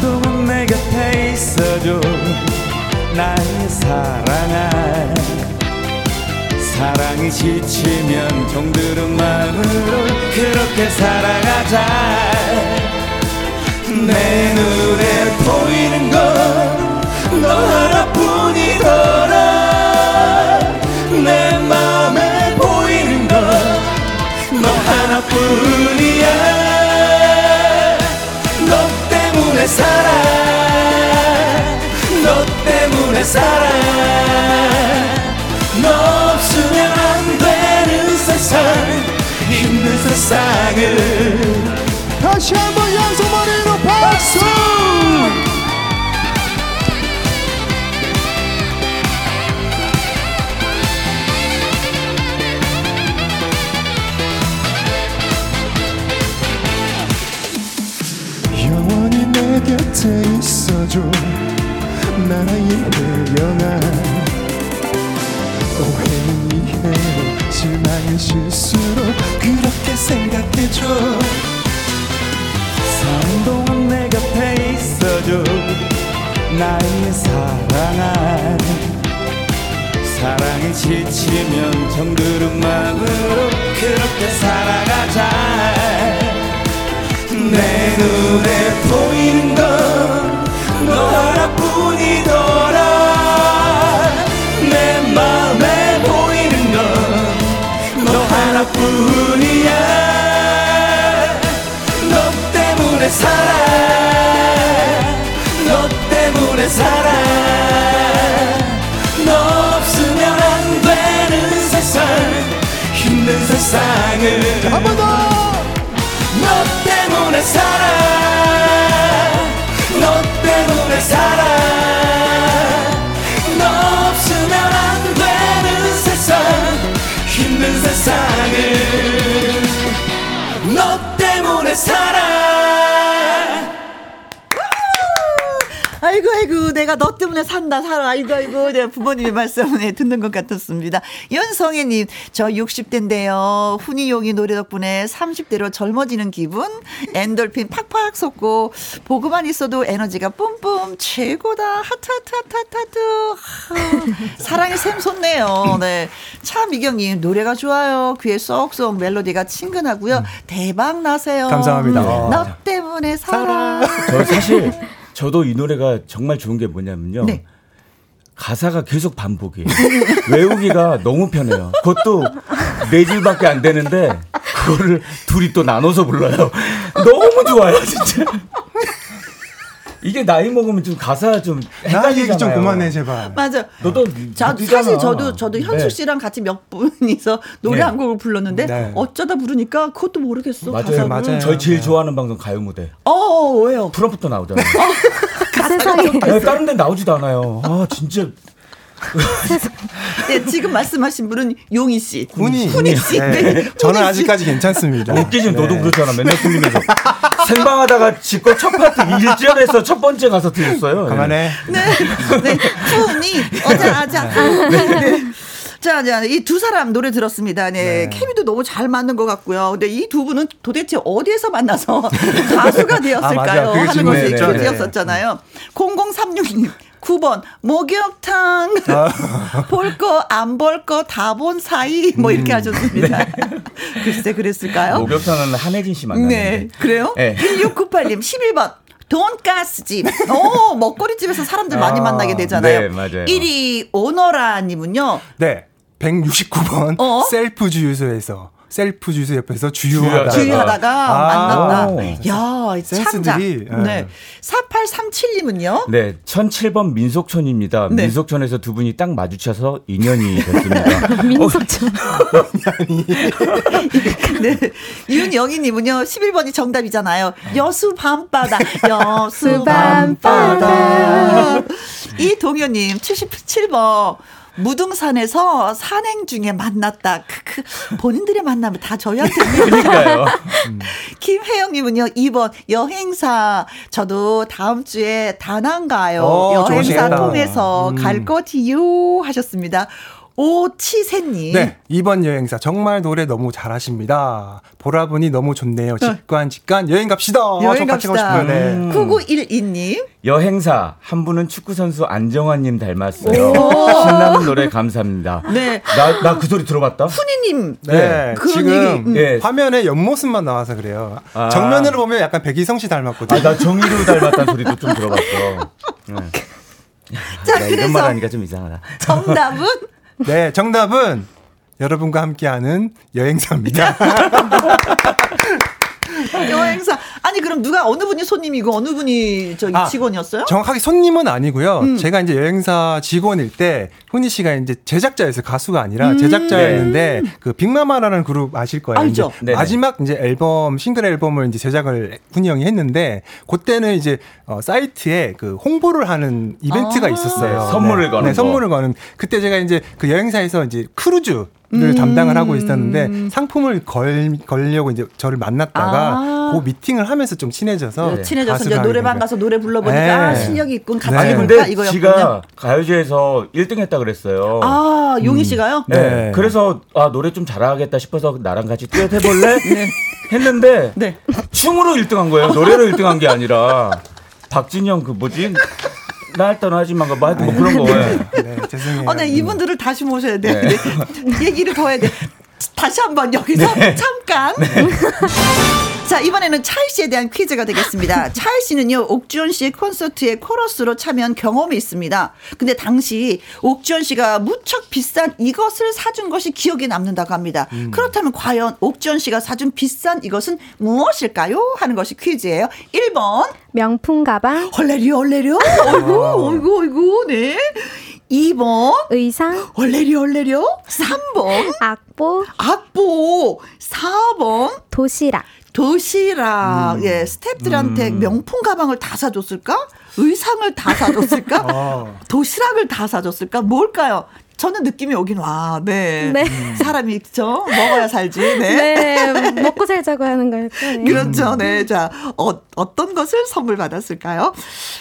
동안 내 곁에 있어줘. 나의 사랑아. 사랑이 지치면 정들은 마음으로 그렇게 살아가자. 내 눈에 보이는 건 너 하나뿐이더라 하나뿐이야. 너 때문에 살아. 너 때문에 살아. 너 없으면 안 되는 세상 힘든 세상을. 다시 한번 양손 머리로 박수 곁에 있어줘. 나의 혜영아 오해는 이해로 실망은 실수로 그렇게 생각해줘. 사는 동안 내 곁에 있어줘. 나의 사랑아. 사랑에 지치면 정들은 마음으로 그렇게 살아가자 내 눈에 보이는 건 너 하나뿐이더라. 내 마음에 보이는 건 너 하나뿐이야. 너 때문에 살아. 너 때문에 살아. 너 없으면 안 되는 세상 힘든 세상을. 너 때문에 살아 너 때문에 살아 내가 너 때문에 산다 살아 아이고 아이고 내가 부모님의 말씀에 듣는 것 같았습니다. 연성애님 저 60대인데요. 훈이용이 노래 덕분에 30대로 젊어지는 기분 엔돌핀 팍팍 솟고 보고만 있어도 에너지가 뿜뿜 최고다 하트 하트 하트 하트 하트 사랑의 샘 솟네요. 네. 차미경님 노래가 좋아요. 귀에 쏙쏙 멜로디가 친근하고요. 대박 나세요. 감사합니다. 음, 너 때문에 살아. 저 사실 저도 이 노래가 정말 좋은 게 뭐냐면요. 네. 가사가 계속 반복이에요. 외우기가 너무 편해요. 그것도 네 줄밖에 안 되는데 그거를 둘이 또 나눠서 불러요. 너무 좋아요, 진짜. 이게 나이 먹으면 좀 가사 좀나 얘기 좀 헷갈리잖아요. 그만해 제발. 맞아. 너도 자, 느끼잖아. 사실 저도 저도 현숙 네. 씨랑 같이 몇 분이서 노래 네. 한 곡을 불렀는데 네. 어쩌다 부르니까 그것도 모르겠어. 맞아요, 가사를. 맞아요. 저희 제일 좋아하는 방송 가요 무대. 어 왜요? 프롬프트 나오잖아요. 세상에. 네, 다른 데 나오지도 않아요. 아 진짜 네, 지금 말씀하신 분은 용희 씨, 훈이. 훈이 씨. 네. 네. 저는. 아직까지 괜찮습니다. 웃기지 네. 너도 그렇잖아. 맨날 틀리면서 생방하다가 지거 첫 파트 1절에서 첫 번째 가서 틀렸어요. 그만해. 네, 네, 훈이 어자아자. 네. 자, 자, 이 두 사람 노래 들었습니다. 네, 네. 케미도 너무 잘 맞는 것 같고요. 근데 이 두 분은 도대체 어디에서 만나서 가수가 되었을까요? 맞아요. 그게 하는 것이 있죠. 네. 퀴즈였었잖아요. 0036님. 9번 목욕탕 볼 거 안 볼 거 다 본 사이 뭐 이렇게 하셨습니다. 글쎄 그랬을까요? 목욕탕은 한혜진 씨 만나는데. 네, 그래요? 네. 1698님 11번 돈가스집. 오, 먹거리집에서 사람들 많이 아, 만나게 되잖아요. 네, 맞아요. 이리 오너라님은요. 네. 169번 어? 셀프 주유소에서 셀프 주유소 옆에서 주유하다. 주의하다가 아, 만났다. 오. 야. 센스들이, 예. 네. 4837님은요. 네, 1007번 민속촌입니다. 네. 민속촌에서 두 분이 딱 마주쳐서 인연이 됐습니다. 민속촌. 네. 윤영희 님은요. 11번이 정답이잖아요. 여수 밤바다. 여수 밤바다. 이동현 님 77번. 무등산에서 산행 중에 만났다. 크크. 본인들의 만남을 다 저희한테. 그러니까요. 김혜영님은요, 2번 여행사. 저도 다음 주에 다낭 가요. 어, 여행사 좋으시겠다. 통해서 음. 갈 거지요. 하셨습니다. 오치세님. 네, 이번 여행사 정말 노래 너무 잘하십니다. 보라보니 너무 좋네요. 직관 직관 여행 갑시다. 여행 저 같이 가고 갑시다. 싶어요. 네. 음. 9912님. 여행사 한 분은 축구 선수 안정환님 닮았어요. 신나는 노래 감사합니다. 네. 나 나 그 소리 들어봤다. 훈이님. 네, 그런 지금 얘기, 음. 네. 화면에 옆모습만 나와서 그래요. 아. 정면으로 보면 약간 백이성 씨 닮았거든요. 아, 나 정의로 닮았다는 소리도 좀 들어봤어. 네. 자, 나 이런 그래서 말 하니까 좀 이상하다. 정답은 네, 정답은 여러분과 함께하는 여행사입니다. 아니, 그럼 누가, 어느 분이 손님이고, 어느 분이 저기 아, 직원이었어요? 정확하게 손님은 아니고요. 음. 제가 이제 여행사 직원일 때 훈이 씨가 이제 제작자였어요. 가수가 아니라 음. 제작자였는데 그 빅마마라는 그룹 아실 거예요. 알죠. 이제. 마지막 이제 앨범 싱글 앨범을 이제 제작을 훈이 형이 했는데 그때는 이제 어, 사이트에 그 홍보를 하는 이벤트가 아. 있었어요. 네, 선물을 거는 네, 거. 선물을 거는 그때 제가 이제 그 여행사에서 이제 크루즈 를 음. 담당을 하고 있었는데 상품을 걸 걸려고 이제 저를 만났다가 아. 그 미팅을 하면서 좀 친해져서 네, 친해져서 이제 노래방 가서 노래 불러 보니까 네. 아, 실력이 있군. 같이 네. 근데. 지가 가요제에서 1등 했다 그랬어요. 아, 용희 씨가요? 네. 네. 그래서 아 노래 좀 잘하겠다 싶어서 나랑 같이 듀엣 해 볼래? 했는데 네. 춤으로 1등한 거예요. 노래로 1등한 게 아니라 박진영 그 뭐지 날 떠나지만 뭐, 뭐 그런 거예요. 네, 죄송해요. 어, 네, 이분들을 다시 모셔야 돼. 네. 얘기를 더 해야 돼. 다시 한번 여기서 네. 잠깐. 네. 자, 이번에는 차이 씨에 대한 퀴즈가 되겠습니다. 차이 씨는요, 옥주현 씨의 콘서트에 코러스로 참여한 경험이 있습니다. 근데 당시 옥주현 씨가 무척 비싼 이것을 사준 것이 기억에 남는다고 합니다. 음. 그렇다면 과연 옥주현 씨가 사준 비싼 이것은 무엇일까요? 하는 것이 퀴즈예요. 1번. 명품 가방. 헐레리, 헐레리. 어이구, 어이구, 어이구, 네. 2번. 의상. 얼레리 얼레리요. 3번. 악보. 악보. 4번. 도시락. 도시락. 음. 예, 스탭들한테 음. 명품 가방을 다 사줬을까? 의상을 다 사줬을까? 어. 도시락을 다 사줬을까? 뭘까요? 저는 느낌이 오긴 와. 네. 네. 사람이 있죠. 먹어야 살지. 네. 네. 먹고 살자고 하는 거였죠. 네. 그렇죠. 네. 자, 어, 어떤 것을 선물 받았을까요?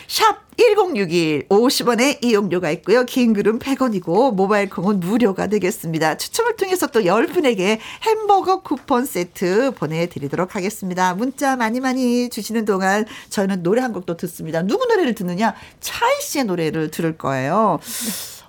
샵 1061, 50원의 이용료가 있고요. 긴 글은 100원이고 모바일 콩은 무료가 되겠습니다. 추첨을 통해서 또 10분에게 햄버거 쿠폰 세트 보내드리도록 하겠습니다. 문자 많이 많이 주시는 동안 저희는 노래 한 곡도 듣습니다. 누구 노래를 듣느냐? 차이 씨의 노래를 들을 거예요.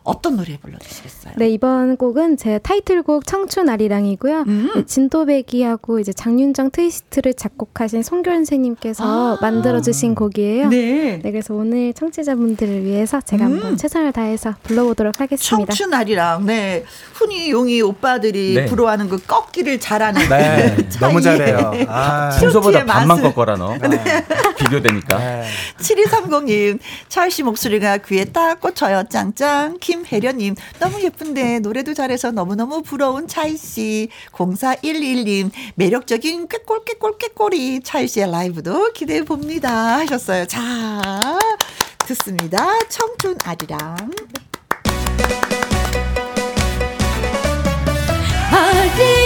어떤 노래 불러주시겠어요? 네, 이번 곡은 제 타이틀곡 청춘 아리랑이고요. 음. 네, 진도배기하고 이제 장윤정 트위스트를 작곡하신 송교현 선생님께서 아. 만들어주신 곡이에요. 네. 네. 그래서 오늘 청취자분들을 위해서 제가 음. 한번 최선을 다해서 불러보도록 하겠습니다. 청춘 아리랑, 네. 훈이, 용이 오빠들이 네. 부러워하는 그 꺾기를 잘하는. 네. 너무 잘해요. 아. 순서보다 반만 꺾어라, 너. 네. 비교되니까. 네. 7230님, 차씨 목소리가 귀에 딱 꽂혀요. 짱짱. 김 김혜련님, 너무 예쁜데 노래도 잘해서 너무너무 부러운 차이씨. 0411님, 매력적인 꾀꼴, 꾀꼴, 꾀꼴이 차이씨의 라이브도 기대해 봅니다. 하셨어요. 자, 듣습니다. 청춘 아리랑. 아리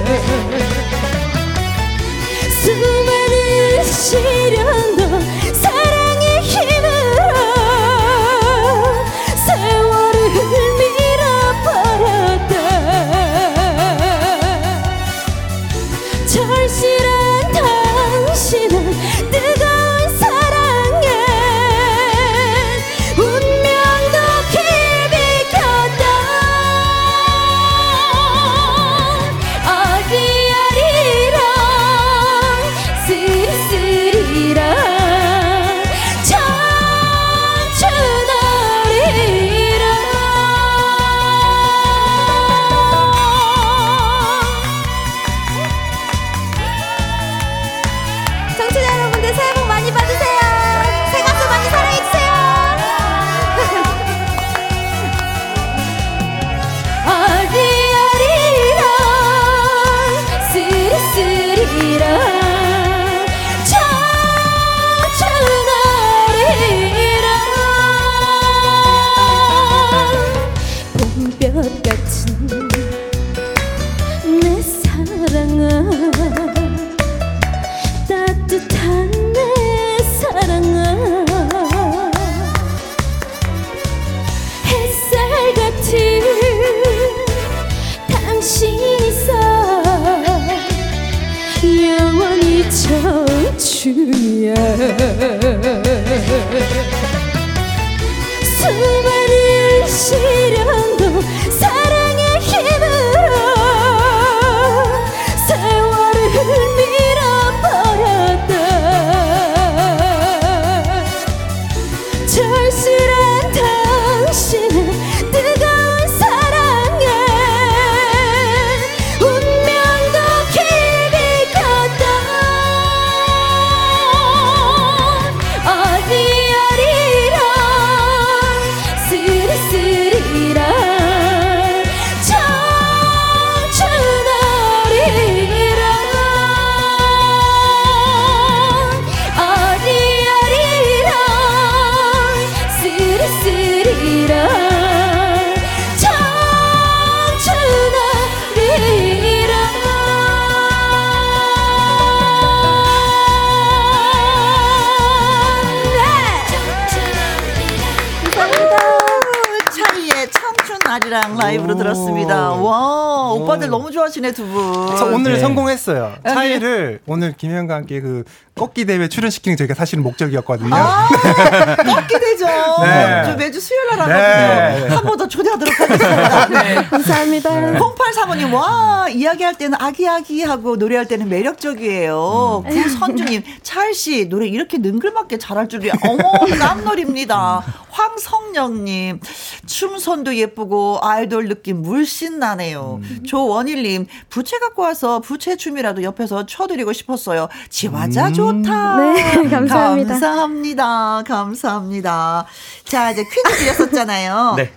아리랑 라이브로 들었습니다. 와, 오 빠들 너무 좋아하시네, 두 분. 오늘 네. 성공했어요. 아, 네. 차이를 오늘 김현과 함께 그 꺾기 대회 출연시키는 저희가 사실은 목적이었거든요. 아, 꺾기 대죠. 네. 저 매주 수요일 날 하거든요. 네. 한번 더 초대하도록 하겠습니다. 네. 감사합니다. 0835님, 와, 이야기할 때는 아기아기 하고 노래할 때는 매력적이에요. 음. 구선주님, 찰씨, 노래 이렇게 능글맞게 잘할 줄이야. 어머, 깜놀입니다. 황성령님, 춤선도 예쁘고 아이돌 느낌 물씬 나네요. 음. 조원일님, 부채 갖고 와서 부채 춤이라도 옆에서 쳐드리고 싶었어요. 지화자 음. 좋다. 네, 감사합니다. 감사합니다. 감사합니다. 자, 이제 퀴즈 드렸었잖아요. 네.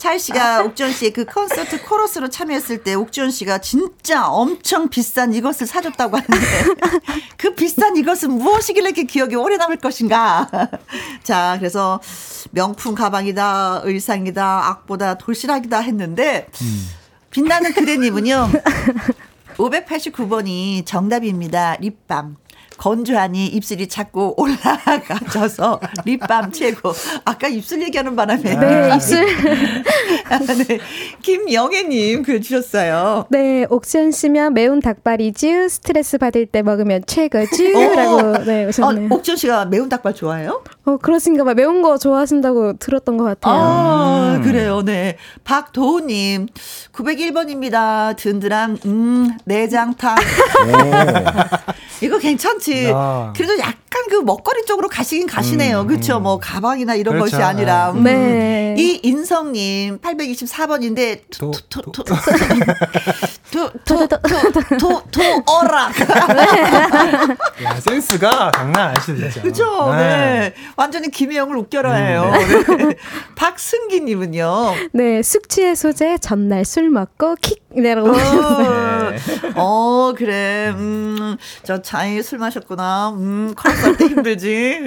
찰 씨가 옥주현 씨의 그 콘서트 코러스로 참여했을 때 옥주현 씨가 진짜 엄청 비싼 이것을 사줬다고 하는데 그 비싼 이것은 무엇이길래 이렇게 기억이 오래 남을 것인가? 자, 그래서 명품 가방이다, 의상이다, 악보다, 돌시락이다 했는데 음. 빛나는 그대님은요. 589번이 정답입니다. 립밤. 건조하니 입술이 자꾸 올라가져서 립밤 최고. 아까 입술 얘기하는 바람에. 네, 입술. 네. 김영애님 글 주셨어요. 네, 옥션 씨면 매운 닭발이지 스트레스 받을 때 먹으면 최고지. 어. 라고 네, 오셨네요. 어, 옥션 씨가 매운 닭발 좋아해요? 어, 그러신가 봐. 매운 거 좋아하신다고 들었던 것 같아요. 아, 음. 그래요. 네. 박도우님, 901번입니다. 든든한, 음, 내장탕. 이거 괜찮지. 그렇지. 그래도 약간 그 먹거리 쪽으로 가시긴 가시네요. 음. 그렇죠. 뭐 가방이나 이런 그렇죠. 것이 아니라. 음. 네. 이 인성님 824번인데 도도도도도도도어라. 야 센스가 장난 아니시죠. 그렇죠. 네. 네. 완전히 김혜영을 웃겨라예요. 음, 네. 박승기님은요. 네 숙취의 소재 전날 술 먹고 킥 내라고. 어, 네. 어 그래. 음, 저 자이 술 마셨구나. 음, 컬스 때 힘들지.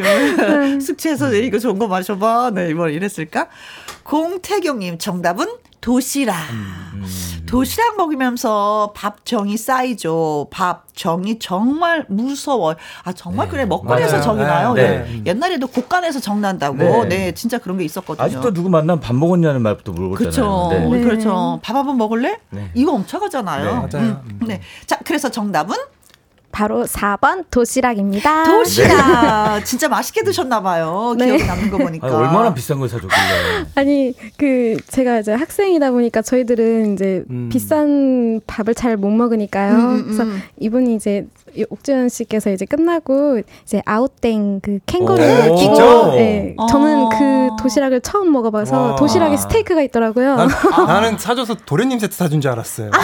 숙취해서 내 이거 좋은 거 마셔봐. 네, 뭐 이랬을까? 공태경님 정답은 도시락. 음, 음. 도시락 먹으면서 밥 정이 쌓이죠. 밥 정이 정말 무서워요. 아, 정말 네. 그래. 먹거리에서 정이 나요. 네. 네. 옛날에도 곳간에서 정 난다고. 네. 네. 진짜 그런 게 있었거든요. 아직도 누구 만나면 밥 먹었냐는 말부터 물어보잖아요. 그렇죠. 네. 그렇죠. 밥 한 번 먹을래? 이거 엄청 하잖아요. 네. 맞아요. 음. 네. 자, 그래서 정답은 바로 4번 도시락입니다. 도시락. 네. 진짜 맛있게 드셨나 봐요. 네. 기억에 남는 거 보니까. 아니, 얼마나 비싼 걸 사줬길래. 아니, 그 제가 이제 학생이다 보니까 저희들은 이제 음. 비싼 밥을 잘 못 먹으니까요. 음, 음, 음. 그래서 이분이 이제 옥주현 씨께서 이제 끝나고 이제 아웃땡 그 캥거루 끼고 네, 저는 그 도시락을 처음 먹어봐서 와. 도시락에 스테이크가 있더라고요. 난, 아, 는 사줘서 도련님 세트 사준 줄 알았어요. 아.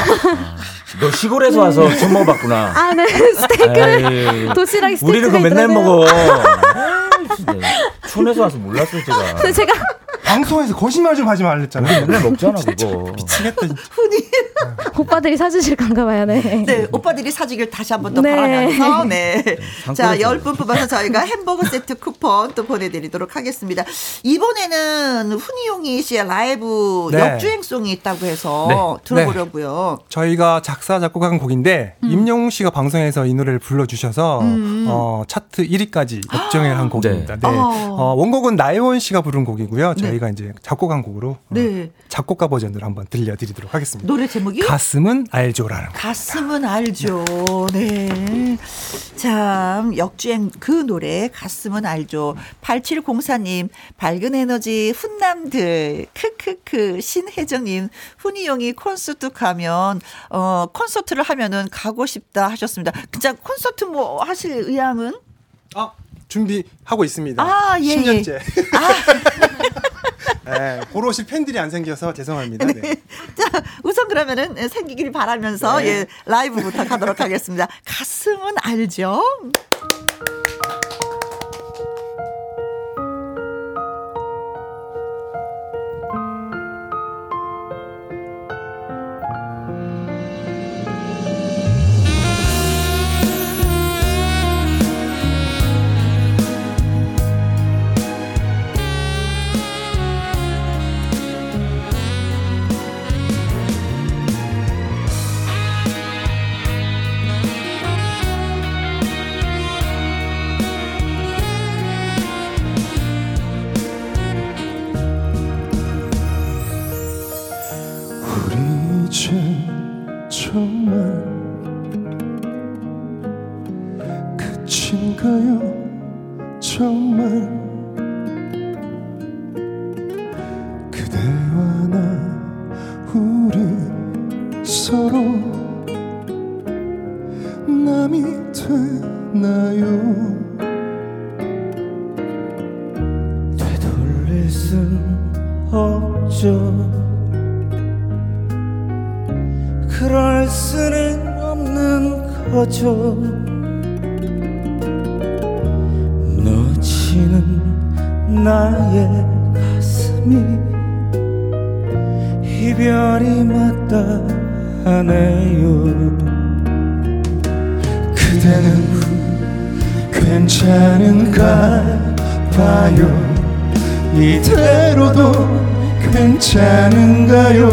너 시골에서 와서 네. 처음 먹어봤구나. 아, 네. 스테이크를 도시락에 스테이크가 우리는 그 맨날 먹어. 촌에서 와서 몰랐어요 제가. 제가 방송에서 거짓말 좀 하지 말랬잖아. 맨날 먹잖아 그거. 미치겠다. 흔히 오빠들이 사주실 건가 봐요. 네. 네, 오빠들이 사주길 다시 한번 또 네. 바라면서 네. 네 자, 열분 뽑아서 저희가 햄버거 세트 쿠폰 또 보내드리도록 하겠습니다. 이번에는 훈이용이 씨의 라이브 네. 역주행송이 있다고 해서 네. 들어보려고요. 네. 저희가 작사 작곡한 곡인데 음. 임영웅 씨가 방송에서 이 노래를 불러주셔서 음. 어, 차트 1위까지 역주행한 곡입니다. 네. 어. 어, 원곡은 나혜원 씨가 부른 곡이고요. 저희 저희가 이제 작곡한 곡으로 어, 네. 어, 작곡가 버전으로 한번 들려드리도록 하겠습니다. 노래 제목이 가슴은 알죠라는 가슴은 알죠. 네. 참 역주행 그 노래 가슴은 알죠. 8704님 밝은 에너지 훈남들 크크크 신혜정님 훈이용이 콘서트 가면 어 콘서트를 하면은 가고 싶다 하셨습니다. 진짜 콘서트 뭐 하실 의향은? 아 준비하고 있습니다. 아, 예, 10년째. 예. 아. 네, 오실 팬들이 안 생겨서 죄송합니다. 네. 네. 자, 우선 그러면은 생기기를 바라면서 네. 예, 라이브부터 가도록 하겠습니다. 가슴은 알죠? 가슴이 이별이 맞다 하네요. 그대는 괜찮은가 봐요. 이대로도 괜찮은가요?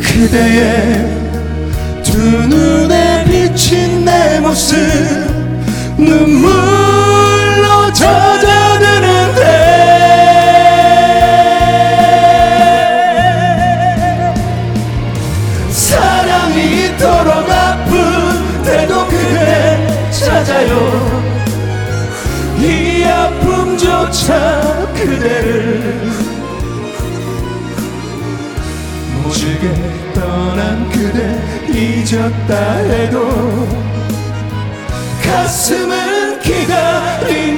그대의 두 눈에 비친 내 모습 눈물 로 젖어드는데. 사랑이 이토록 아픈데도 그대 찾아요. 이 아픔조차 그대를 모질게 떠난 그대 잊었다 해도 가슴은 기다립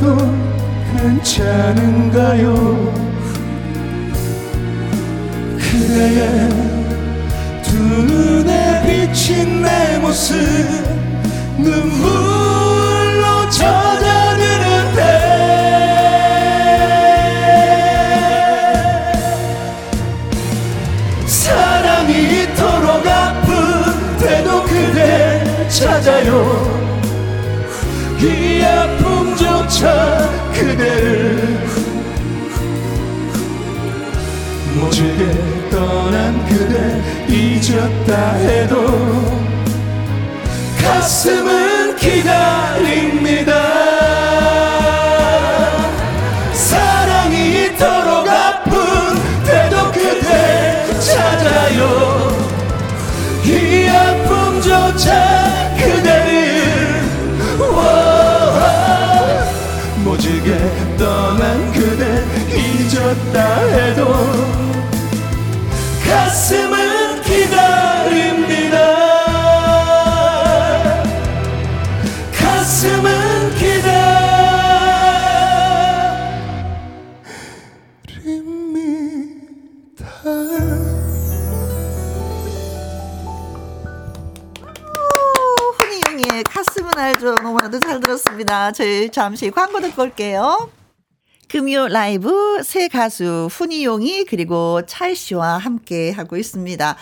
이대로도 괜찮은가요? 그대의 두 눈에 비친 내 모습 눈물 차 그대를 모질게 떠난 그대 잊었다 해도 가슴은 기다립니다. 사랑이 이토록 아픈데도 그대 찾아요. 이 아픔조차 모질게 떠난 그대 잊었다 해도 가슴은 가슴은 알죠. 너무나도 잘 들었습니다. 저희 잠시 광고 듣고 올게요. 금요 라이브 새 가수 훈이용이 그리고 찰 씨와 함께 하고 있습니다.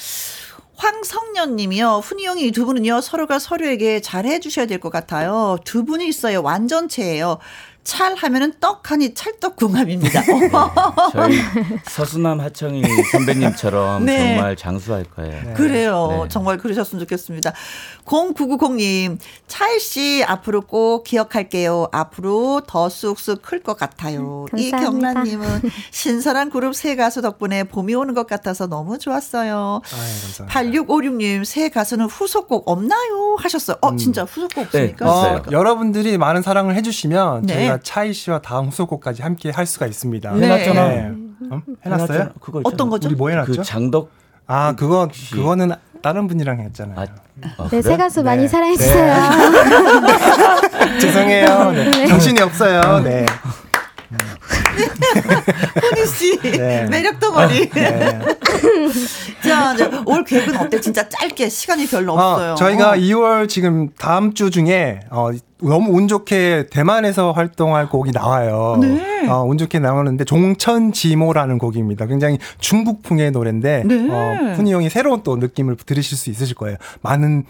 황성년 님이요. 훈이용이 두 분은요, 서로가 서로에게 잘해 주셔야 될 것 같아요. 두 분이 있어요. 완전체예요. 찰 하면은 떡하니 찰떡궁합입니다. 저희 서수남 하청이 선배님처럼 네. 정말 장수할 거예요. 그래요. 네. 정말 그러셨으면 좋겠습니다. 0990님, 차일씨 앞으로 꼭 기억할게요. 앞으로 더 쑥쑥 클 것 같아요. 감사합니다. 이경란님은 신선한 그룹 새 가수 덕분에 봄이 오는 것 같아서 너무 좋았어요. 아유, 감사합니다. 8656님, 새 가수는 후속곡 없나요? 하셨어요. 어, 진짜 후속곡 없습니까? 네, 어. 여러분들이 많은 사랑을 해주시면 네. 저희가 차이 씨와 다음 후속곡까지 함께 할 수가 있습니다. 네. 해놨잖아. 네. 어? 해놨어요? 해놨잖아. 그거 있잖아. 어떤 거죠? 우리 뭐 해놨죠? 그 장덕 아 그거 혹시- 그거는 다른 분이랑 했잖아요. 아, 아, 네, 그래? 새 가수 많이 네. 사랑해주세요. 죄송해요. 네. 정신이 없어요. 네. 훈이 씨, 네. 매력 덩어리. 네. 자, 이제 올 계획은 어때? 진짜 짧게 시간이 별로 없어요. 어, 저희가 어. 2월 지금 다음 주 중에 어, 너무 운 좋게 대만에서 활동할 곡이 나와요. 네. 어, 운 좋게 나오는데 종천지모라는 곡입니다. 굉장히 중국풍의 노래인데 네. 어, 푸니 형이 새로운 또 느낌을 들으실 수 있으실 거예요. 많은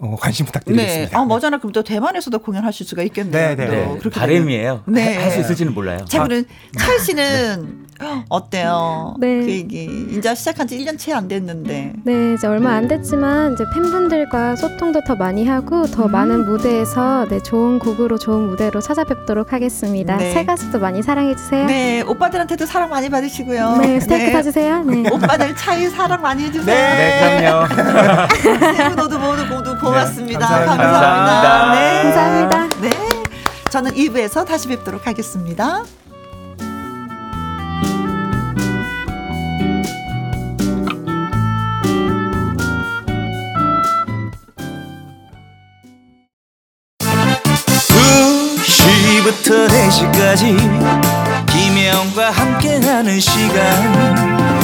어, 관심 부탁드리겠습니다. 네. 아, 머잖아 그럼 또 대만에서도 공연하실 수가 있겠네요. 네, 네. 네. 그렇게 바람이에요. 네. 할 수 있을지는 몰라요. 자, 그럼 철 씨는 어때요? 네. 그 얘기. 이제 시작한 지 1년 채 안 됐는데. 네, 이제 얼마 안 됐지만 이제 팬분들과 소통도 더 많이 하고 더 음. 많은 무대에서 네, 좋은 곡으로 좋은 무대로 찾아뵙도록 하겠습니다. 네. 새 가수도 많이 사랑해 주세요. 네, 오빠들한테도 사랑 많이 받으시고요. 네, 스테이크 네. 타주세요. 네. 오빠들 차이 사랑 많이 해 주세요. 네, 네 그럼요. 세분 모두 모두 모두 고맙습니다. 네, 감사합니다. 감사합니다. 네. 감사합니다. 네. 저는 2부에서 다시 뵙도록 하겠습니다. 부터 4시까지 김혜영과 함께하는 시간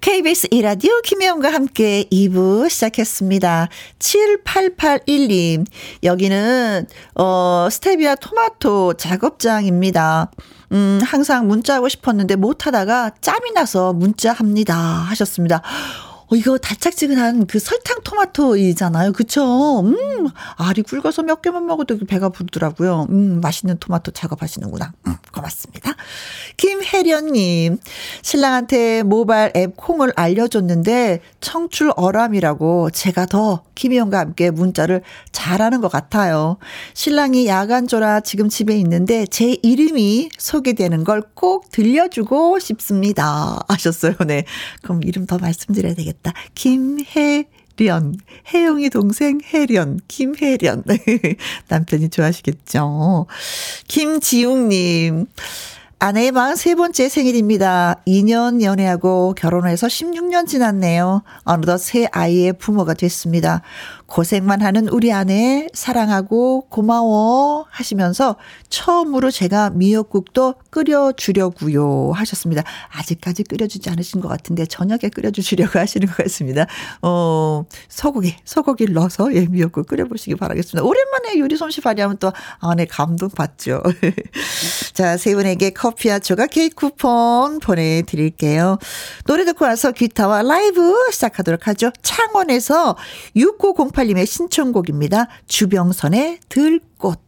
KBS 이라디오 김혜영과 함께 2부 시작했습니다. 7881님, 여기는, 어, 스테비아 토마토 작업장입니다. 음, 항상 문자하고 싶었는데 못하다가 짬이 나서 문자합니다. 하셨습니다. 어, 이거 달짝지근한 그 설탕 토마토이잖아요. 그쵸? 음, 알이 굵어서 몇 개만 먹어도 배가 부르더라고요. 음, 맛있는 토마토 작업하시는구나. 음, 고맙습니다. 김혜련님, 신랑한테 모바일 앱 콩을 알려줬는데 청출 어람이라고 제가 더 김희영과 함께 문자를 잘하는 것 같아요. 신랑이 야간조라 지금 집에 있는데 제 이름이 소개되는 걸 꼭 들려주고 싶습니다. 하셨어요. 네. 그럼 이름 더 말씀드려야 되겠다. 김혜 련. 혜영이 동생 혜련. 김혜련. 남편이 좋아하시겠죠. 김지웅님. 아내의 43번째 생일입니다. 2년 연애하고 결혼해서 16년 지났네요. 어느덧 새 아이의 부모가 됐습니다. 고생만 하는 우리 아내 사랑하고 고마워 하시면서 처음으로 제가 미역국도 끓여주려고요 하셨습니다. 아직까지 끓여주지 않으신 것 같은데 저녁에 끓여주시려고 하시는 것 같습니다. 어, 소고기, 소고기를 넣어서 예, 미역국 끓여보시기 바라겠습니다. 오랜만에 요리 솜씨 발휘하면 또 아내 감동 받죠. 자, 세 분에게 커피와 조각 케이크 쿠폰 보내드릴게요. 노래 듣고 와서 기타와 라이브 시작하도록 하죠. 창원에서 6908 9818님의 신청곡입니다. 주병선의 들꽃.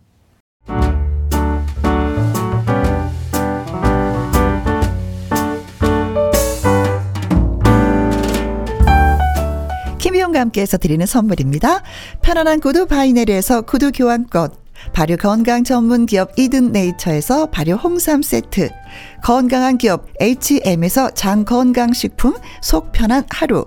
김희영과 함께해서 드리는 선물입니다. 편안한 구두 바이네리에서 구두 교환권. 발효 건강 전문 기업 이든 네이처에서 발효 홍삼 세트. 건강한 기업 H&M에서 장 건강식품 속 편한 하루.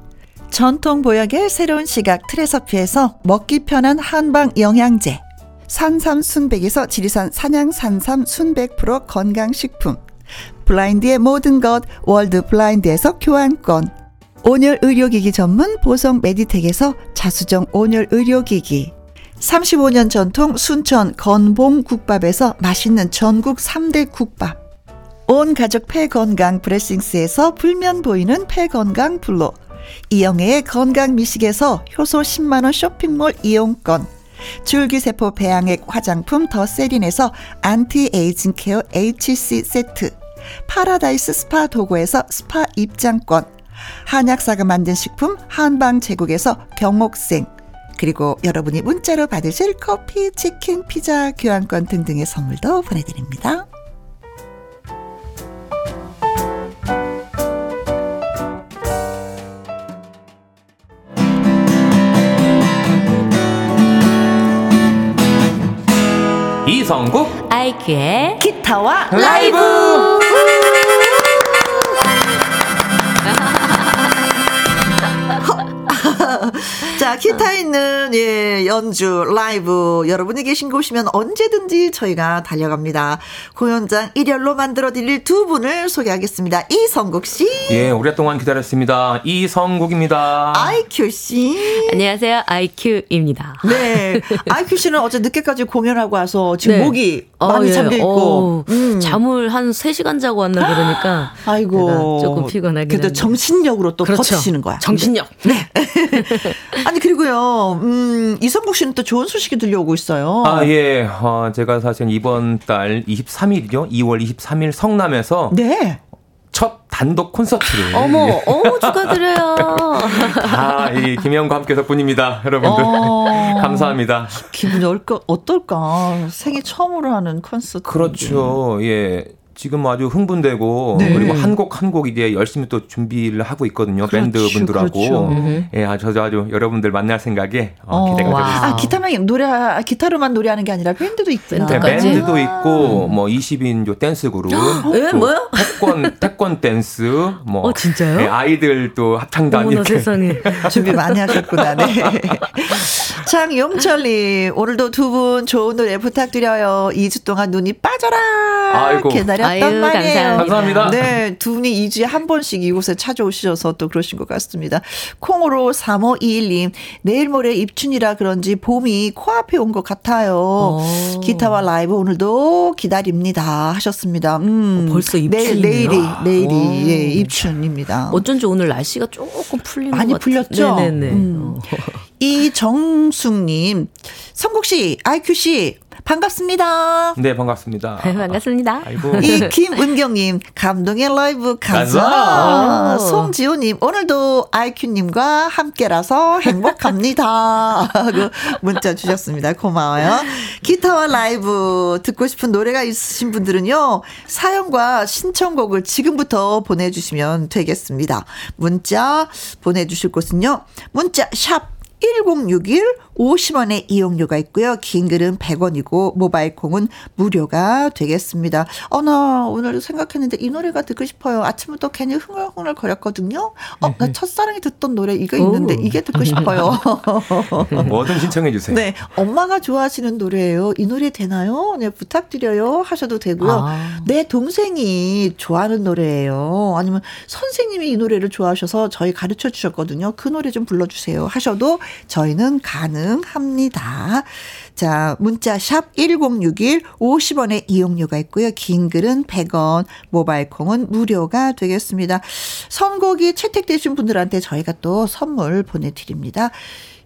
전통 보약의 새로운 시각 트레서피에서 먹기 편한 한방 영양제. 산삼 순백에서 지리산 산양 산삼 순백 프로 건강식품. 블라인드의 모든 것 월드 블라인드에서 교환권. 온열 의료기기 전문 보성 메디텍에서 자수정 온열 의료기기. 35년 전통 순천 건봉 국밥에서 맛있는 전국 3대 국밥. 온 가족 폐 건강 브레싱스에서 불면 보이는 폐 건강 블로 이영애의 건강 미식에서 효소 10만원 쇼핑몰 이용권. 줄기세포 배양액 화장품 더 세린에서 anti-aging care HC 세트. 파라다이스 스파 도구에서 스파 입장권. 한약사가 만든 식품 한방 제국에서 경옥생. 그리고 여러분이 문자로 받으실 커피, 치킨, 피자, 교환권 등등의 선물도 보내드립니다. 이성국 아이큐의 기타와 라이브 자, 기타 있는 예, 연주 라이브 여러분이 계신 곳이면 언제든지 저희가 달려갑니다. 공연장 일렬로 만들어 드릴 두 분을 소개하겠습니다. 이성국 씨. 예, 오랫동안 기다렸습니다. 이성국입니다. 아이큐 씨. 안녕하세요. 아이큐입니다. 네. 아이큐 씨는 어제 늦게까지 공연하고 와서 지금 네. 목이 어, 많이 예. 잠겨 있고 어, 음. 잠을 한 3시간 자고 왔나 그러니까 아이고 조금 피곤하긴 그래도 한데. 정신력으로 또 그렇죠. 버티시는 거야. 정신력. 네. 아니 그리고요. 음, 이성국 씨는 또 좋은 소식이 들려오고 있어요. 아, 예. 어, 제가 사실 이번 달 23일이죠. 2월 23일 성남에서 네. 첫 단독 콘서트를. 어머, 어머, 축하드려요. 다, 이, 김혜영과 함께 덕분입니다. 여러분들. 어... 감사합니다. 기분이 어떨까, 어떨까? 생애 처음으로 하는 콘서트. 그렇죠. 예. 지금 아주 흥분되고 네. 그리고 한 곡 한 곡 이제 열심히 또 준비를 하고 있거든요. 그렇죠, 밴드 분들하고 그렇죠. 예, 아주 아주 여러분들 만날 생각에 어, 어 기대가 되고 있습니다. 아 기타만 노래 기타로만 노래하는 게 아니라 밴드도 있구나. 네, 밴드도 있고 뭐 20인 댄스 그룹, 예, 뭐요? 태권 태권 댄스, 뭐 어, 진짜요? 예, 아이들 또 합창단 이렇게 세상에 준비 많이 하셨구나. 네. 장용철님 오늘도 두 분 좋은 노래 부탁드려요. 2주 동안 눈이 빠져라. 아이고. 기다 렸단 아유, 말이에요. 감사합니다. 네, 두 분이 2주에 한 번씩 이곳에 찾아오셔서 또 그러신 것 같습니다. 콩으로 3521님 내일 모레 입춘이라 그런지 봄이 코앞에 온 것 같아요. 오. 기타와 라이브 오늘도 기다립니다 하셨습니다. 음, 어, 벌써 입춘이네요. 내일, 내일이 내일이 예, 입춘입니다. 어쩐지 오늘 날씨가 조금 풀린 많이 풀렸죠. 네네네. 음. 이정숙님, 성국 씨, 아이큐 씨, 반갑습니다. 네, 반갑습니다. 네, 반갑습니다. 아이고. 이 김은경님, 감동의 라이브 가자. 송지호님, 오늘도 아이큐님과 함께라서 행복합니다. 하고 문자 주셨습니다. 고마워요. 기타와 라이브 듣고 싶은 노래가 있으신 분들은요, 사연과 신청곡을 지금부터 보내주시면 되겠습니다. 문자 보내주실 곳은요, 문자 샵 1061 50원의 이용료가 있고요. 긴 글은 100원이고 모바일 콩은 무료가 되겠습니다. 어, 나 오늘 생각했는데 이 노래가 듣고 싶어요. 아침부터 괜히 흥얼흥얼 거렸거든요. 어, 나 첫사랑이 듣던 노래 이거 있는데 이게 듣고 싶어요. 뭐든 신청해 주세요. 네. 엄마가 좋아하시는 노래예요. 이 노래 되나요? 네, 부탁드려요. 하셔도 되고요. 아. 내 동생이 좋아하는 노래예요. 아니면 선생님이 이 노래를 좋아하셔서 저희 가르쳐 주셨거든요. 그 노래 좀 불러 주세요. 하셔도 저희는 가 능합니다. 자, 문자 샵 1061, 50원의 이용료가 있고요. 긴 글은 100원, 모바일 콩은 무료가 되겠습니다. 선곡이 채택되신 분들한테 저희가 또 선물 보내드립니다.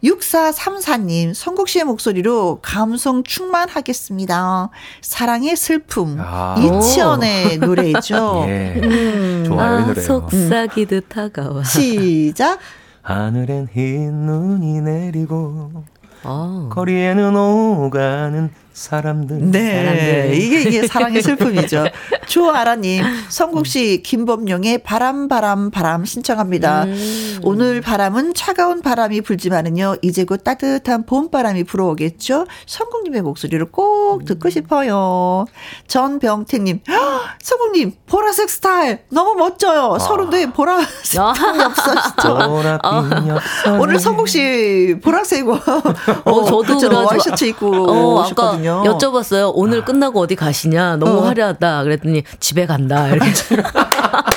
6434님, 성국 씨의 목소리로 감성 충만하겠습니다. 사랑의 슬픔. 아. 이치현의 노래죠. 예. 음. 좋아요, 이 노래. 속삭이듯 다가와. 시작. 하늘엔 흰 눈이 내리고 아. 거리에는 오가는 사람들. 네. 사람들. 이게, 이게 사랑의 슬픔이죠. 조아라님, 성국씨, 김범용의 바람, 바람, 바람 신청합니다. 음. 오늘 바람은 차가운 바람이 불지만은요, 이제 곧 따뜻한 봄바람이 불어오겠죠? 성국님의 목소리를 꼭 음. 듣고 싶어요. 전병태님, 성국님, 보라색 스타일 너무 멋져요. 아. 서른도에 보라색 이 없어, 진짜. 어. 오늘 성국씨, 보라색, 어, 어 저도 그래 와이셔츠 입고 어, 오셨거든요. 거거든요. 여쭤봤어요. 오늘 아. 끝나고 어디 가시냐? 너무 어. 화려하다. 그랬더니 집에 간다. 이렇게.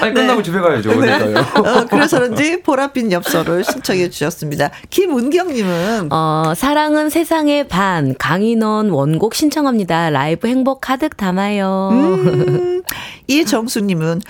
아니 끝나고 네. 집에 가야죠. 네. 어, 그래서 그런지 보랏빛 엽서를 신청해 주셨습니다. 김은경님은 어, 사랑은 세상의 반 강인원 원곡 신청합니다. 라이브 행복 가득 담아요. 음, 이정수님은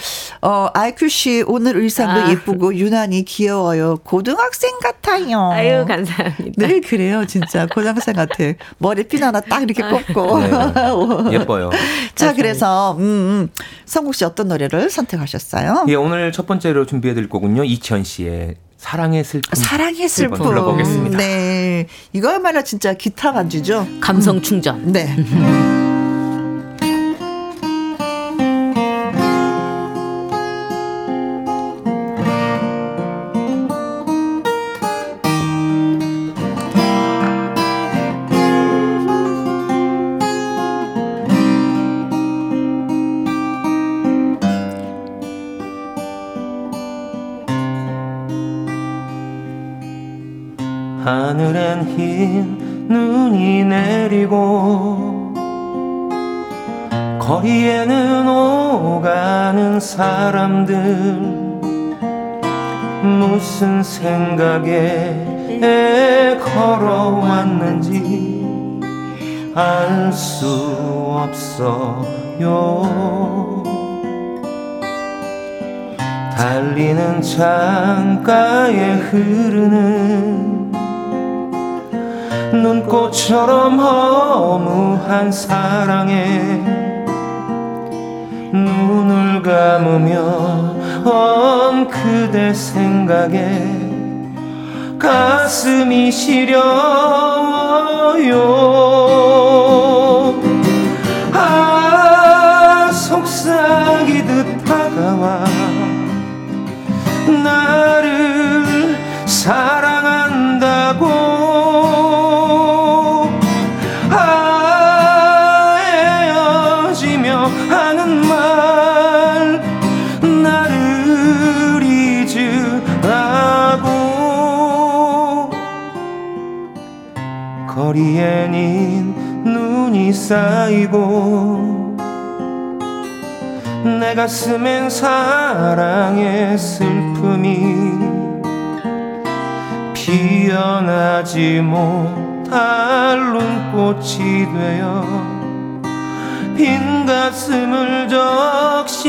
어, 아이큐 씨 오늘 의상도 아. 예쁘고 유난히 귀여워요. 고등학생 같아요. 아유 감사합니다. 늘 그래요 진짜 고등학생 같아. 머리핀 하나 딱 이렇게 아. 꽂고 네. 예뻐요. 자 그래서 음, 음, 성국 씨 어떤 노래를 선택하셨어요? 예 오늘 첫 번째로 준비해드릴 거군요 이치현 씨의 사랑의 슬픔. 사랑의 슬픔. 불러보겠습니다. 네. 이거야말로 진짜 기타 반주죠. 감성 충전. 네. 하늘엔 흰 눈이 내리고 거리에는 오가는 사람들 무슨 생각에 걸어왔는지 알 수 없어요. 달리는 창가에 흐르는 눈꽃처럼 허무한 사랑에 눈을 감으면 그대 생각에 가슴이 시려워요. 아 속삭이듯 다가와 나를 사랑 거리엔 눈이 쌓이고 내 가슴엔 사랑의 슬픔이 피어나지 못할 눈꽃이 되어 빈 가슴을 적시네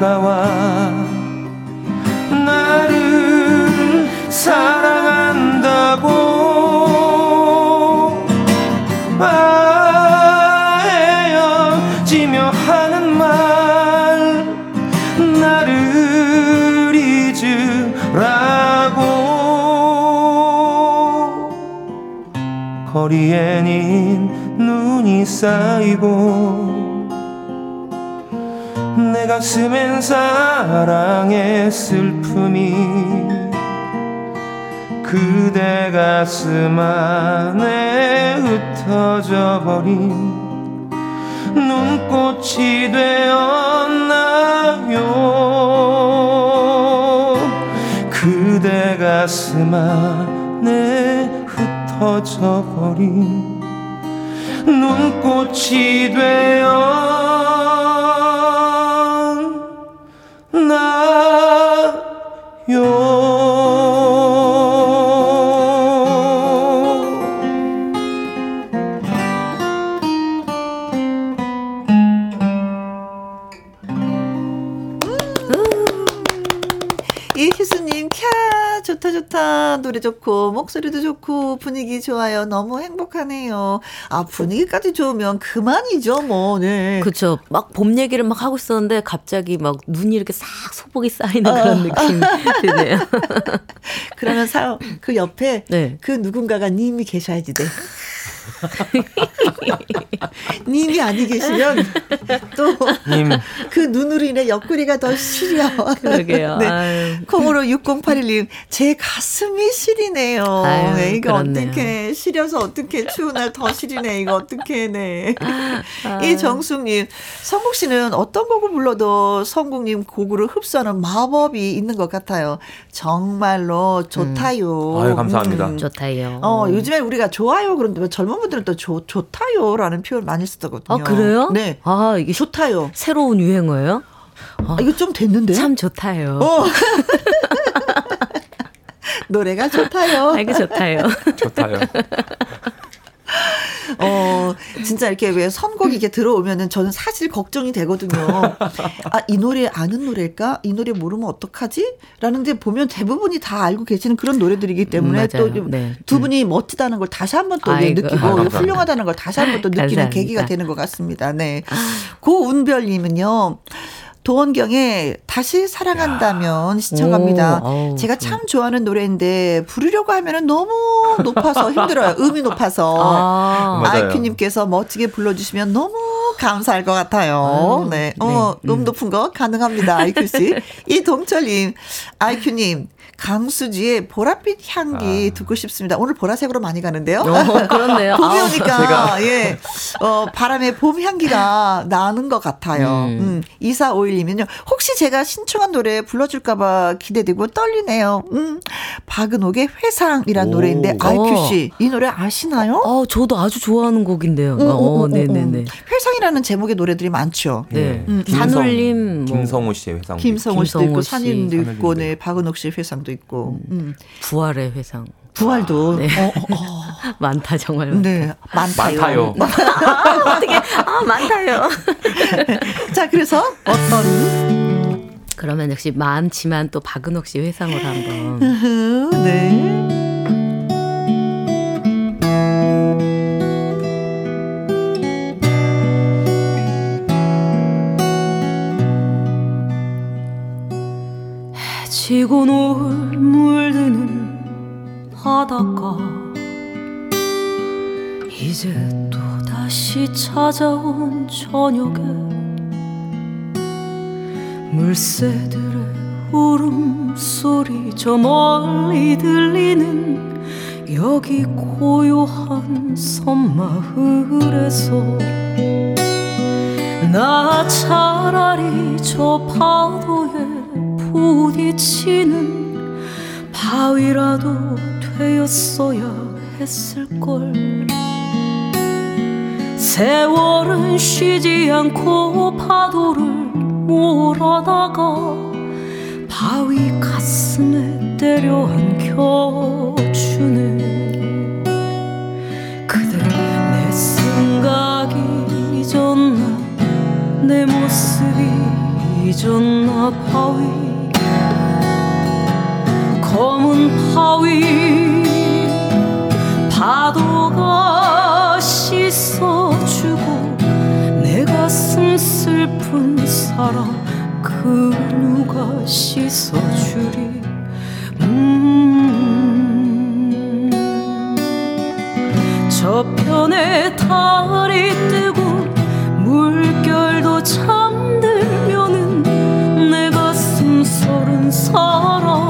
다가와 나를 사랑한다고 아 헤어지며 하는 말 나를 잊으라고 거리엔 흰 눈이 쌓이고 내 가슴엔 사랑의 슬픔이 그대 가슴 안에 흩어져 버린 눈꽃이 되었나요? 그대 가슴 안에 흩어져 버린 눈꽃이 되었 나요 좋다. 노래 좋고, 목소리도 좋고, 분위기 좋아요. 너무 행복하네요. 아, 분위기까지 좋으면 그만이죠, 뭐, 네. 그쵸. 막 봄 얘기를 막 하고 있었는데 갑자기 막 눈이 이렇게 싹 소복이 쌓이는 그런 어. 느낌 드네요. 그러면 사, 그 옆에 네. 그 누군가가 님이 계셔야지 돼. 님이 아니 계시면 또 그 님. 눈으로 인해 옆구리가 더 시려. 그러게요. 네. 아유. 콩으로 6081님, 제 가슴이 시리네요. 아유, 네, 이거. 어떻게, 시려서 어떻게 추운 날 더 시리네. 이거 어떻게 네. 아. 이정숙님, 성국 씨는 어떤 곡을 불러도 성국님 곡으로 흡수하는 마법이 있는 것 같아요. 정말로 좋다요. 아유, 감사합니다. 음. 좋다요. 어, 요즘에 우리가 좋아요. 그런데 젊은 분들은 또 좋, 좋다요라는 표현 많이 쓰거든요. 아, 그래요? 네. 아, 이게 좋다요. 새로운 유행어예요? 아, 이거 좀 됐는데? 참 좋다요. 어. 노래가 좋다요. 아, 이거 좋다요. 좋다요. 어, 진짜 이렇게 왜 선곡이 이렇게 들어오면은 저는 사실 걱정이 되거든요. 아, 이 노래 아는 노래일까? 이 노래 모르면 어떡하지? 라는데 보면 대부분이 다 알고 계시는 그런 노래들이기 때문에 음, 맞아요. 또두 네. 분이 멋지다는 걸 다시 한 번 또 아이고. 느끼고 아, 감사합니다. 훌륭하다는 걸 다시 한 번 또 느끼는 감사합니다. 계기가 되는 것 같습니다. 네. 고운별님은요. 도원경의 다시 사랑한다면 시청합니다. 오, 제가 참 좋아하는 노래인데 부르려고 하면은 너무 높아서 힘들어요. 음이 높아서. 아, 아이큐님께서 멋지게 불러주시면 너무 감사할 것 같아요. 아, 네. 어, 네. 음 높은 거 가능합니다. 아이큐 씨. 이동철님, 아이큐님. 강수지의 보랏빛 향기 아. 듣고 싶습니다. 오늘 보라색으로 많이 가는데요. 어, 그렇네요. 봄이 오니까 아, 예, 어, 바람에 봄 향기가 나는 것 같아요. 음. 음. 2451님은요. 혹시 제가 신청한 노래 불러줄까 봐 기대되고 떨리네요. 음. 박은옥의 회상이란 오. 노래인데 아이큐 씨, 이 노래 아시나요? 어, 저도 아주 좋아하는 곡인데요. 음, 음 어, 음, 네네 네. 회상이라는 제목의 노래들이 많죠. 네. 음, 산울림, 뭐. 김성호 씨의 회상. 김성호 씨도 있고 산울림도 있고, 네, 박은옥 씨의 회상도 있고. 있고 음. 음. 부활의 회상. 부활도 네. 어, 어, 어. 많다 정말 많다. 네 많다요. 많다요. 어떻게 아 많다요. 자 그래서 어떤 그러면 역시 많지만 또 박은옥 씨 회상으로 한번. 네. 지고 놀 바닷가 이제 또 다시 찾아온 저녁에 물새들의 울음소리 저 멀리 들리는 여기 고요한 섬마을에서 나 차라리 저 파도에 부딪히는 바위라도 되었어야 했을걸. 세월은 쉬지 않고 파도를 몰아다가 바위 가슴에 때려 안겨주네 그대. 내 생각이 잊었나? 내 모습이 잊었나? 바위 검은 파위 파도가 씻어주고 내 가슴 슬픈 사랑 그 누가 씻어주리? 음 저편에 달이 뜨고 물결도 잠들면은 내 가슴 서른 사람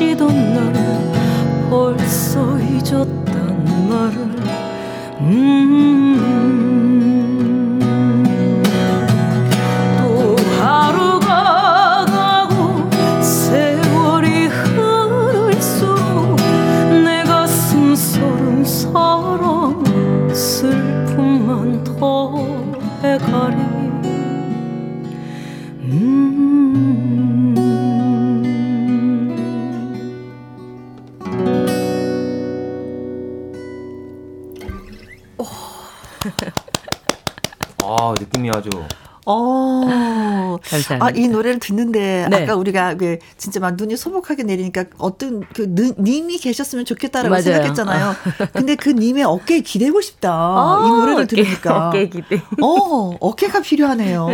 적시던 나를 벌써 잊었단 말을. 음 감사합니다. 아, 이 노래를 듣는데 네. 아까 우리가 그 진짜 막 눈이 소복하게 내리니까 어떤 그 님이 계셨으면 좋겠다라고 맞아요. 생각했잖아요. 어. 근데 그 님의 어깨에 기대고 싶다. 아, 이 노래를 어깨, 들으니까. 어깨 기대. 어, 어깨가 필요하네요.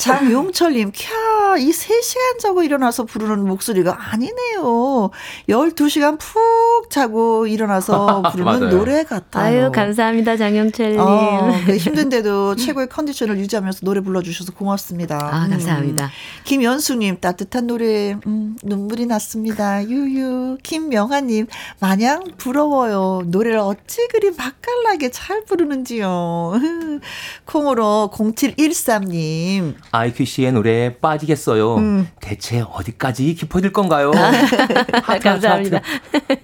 어. 장용철님, 캬, 이 3시간 자고 일어나서 부르는 목소리가 아니네요. 12시간 푹 자고 일어나서 부르는 노래 같아요. 아유, 감사합니다, 장용철님. 어, 그 힘든데도 최고의 컨디션을 유지하면서 노래 불러주셔서 고맙습니다. 아, 감사합니다. 음. 김연수님, 따뜻한 노래, 음, 눈물이 났습니다. 유유. 김명아님, 마냥 부러워요. 노래를 어찌 그리 맛깔나게 잘 부르는지요. 콩으로 0713님, 아이큐 씨의 노래에 빠지겠어요. 음. 대체 어디까지 깊어질 건가요? 하트, 감사합니다.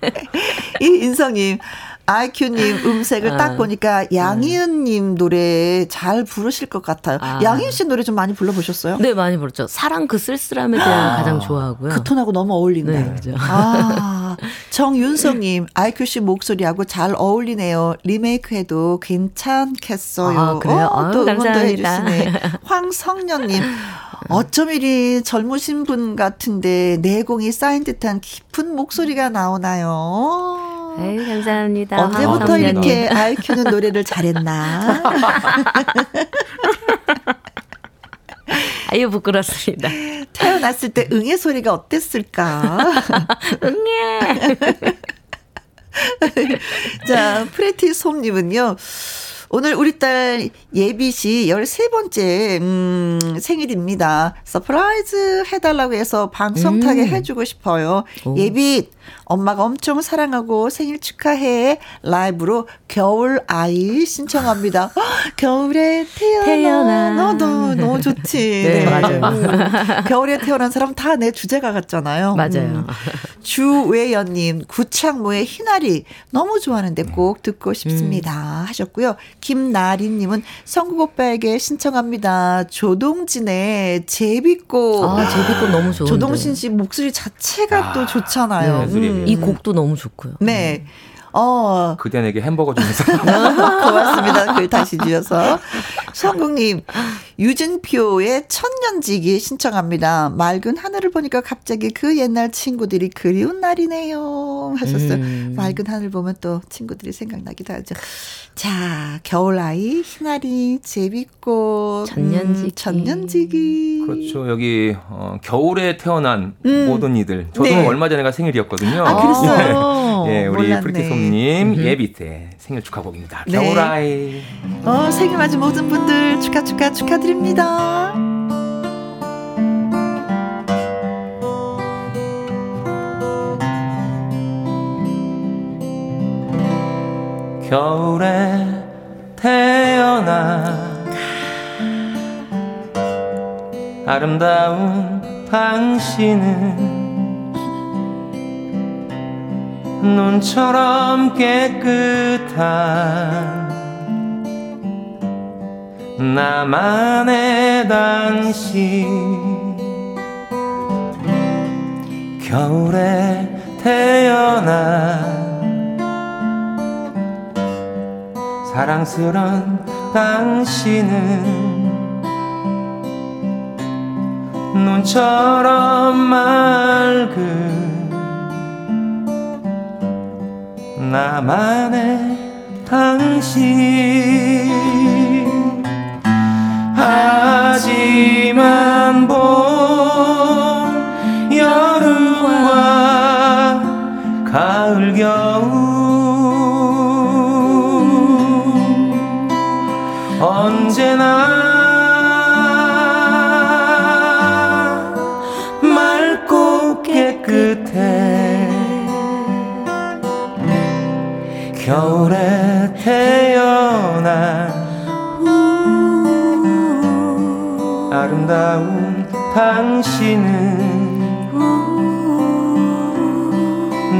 이인성님, 아이큐님 음색을 아, 딱 보니까 양희은님 음. 노래 잘 부르실 것 같아요. 아. 양희은 씨 노래 좀 많이 불러보셨어요? 네, 많이 불렀죠. 사랑 그 쓸쓸함에 대한 아. 가장 좋아하고요. 그 톤하고 너무 어울린다. 네, 그죠. 아, 정윤성님, 아이큐 씨 목소리하고 잘 어울리네요. 리메이크해도 괜찮겠어요. 아, 그래요? 어, 또 응원도 해주시네. 황성년님, 어쩜 이리 젊으신 분 같은데 내공이 쌓인 듯한 깊은 목소리가 나오나요? 에이, 감사합니다. 언제부터 아, 이렇게 알 키우는 노래를 잘했나? 아유 부끄럽습니다. 태어났을 때 응애 소리가 어땠을까? 응애. 자, 프레티 솜님은요. 오늘 우리 딸 예비 씨 13번째 음, 생일입니다. surprise 해달라고 해서 방송 타게 음. 해주고 싶어요. 오. 예비 엄마가 엄청 사랑하고 생일 축하해 라이브로 겨울 아이 신청합니다. 겨울에 태어난, 태어난. 어, 너무 너무 좋지. 네, 맞아요. 겨울에 태어난 사람 다 내 주제가 같잖아요. 맞아요. 음. 주외연님 구창모의 희나리 너무 좋아하는데 꼭 듣고 싶습니다 음. 하셨고요. 김나리님은 성국 오빠에게 신청합니다. 조동진의 제비꽃. 아 제비꽃 너무 좋은데. 조동진 씨 목소리 자체가 아, 또 좋잖아요. 네, 음. 이 곡도 너무 좋고요. 네. 어. 그대 에게 햄버거 주면서. 고맙습니다. 글 다시 주셔서. 성국님, 유진표의 천년지기 신청합니다. 맑은 하늘을 보니까 갑자기 그 옛날 친구들이 그리운 날이네요. 하셨어요. 음. 맑은 하늘 보면 또 친구들이 생각나기도 하죠. 자, 겨울아이, 희나리, 제비꽃, 천년지기. 음, 천년지기. 그렇죠. 여기, 어, 겨울에 태어난 음. 모든 이들. 저도 네. 얼마 전에가 생일이었거든요. 아, 그랬어요? 네. 예, 우리 프리티솜님 예비 때 생일 축하곡입니다. 네. 겨울아이. 어, 생일 맞은 모든 분들 축하, 축하, 축하 드립니다. 겨울에 태어나 아름다운 당신은 눈처럼 깨끗한 나만의 당신. 겨울에 태어난 사랑스런 당신은 눈처럼 맑은 나만의 당신 하지만 봄 여름과 가을 겨울. 언제나 겨울에 태어난 아름다운 당신은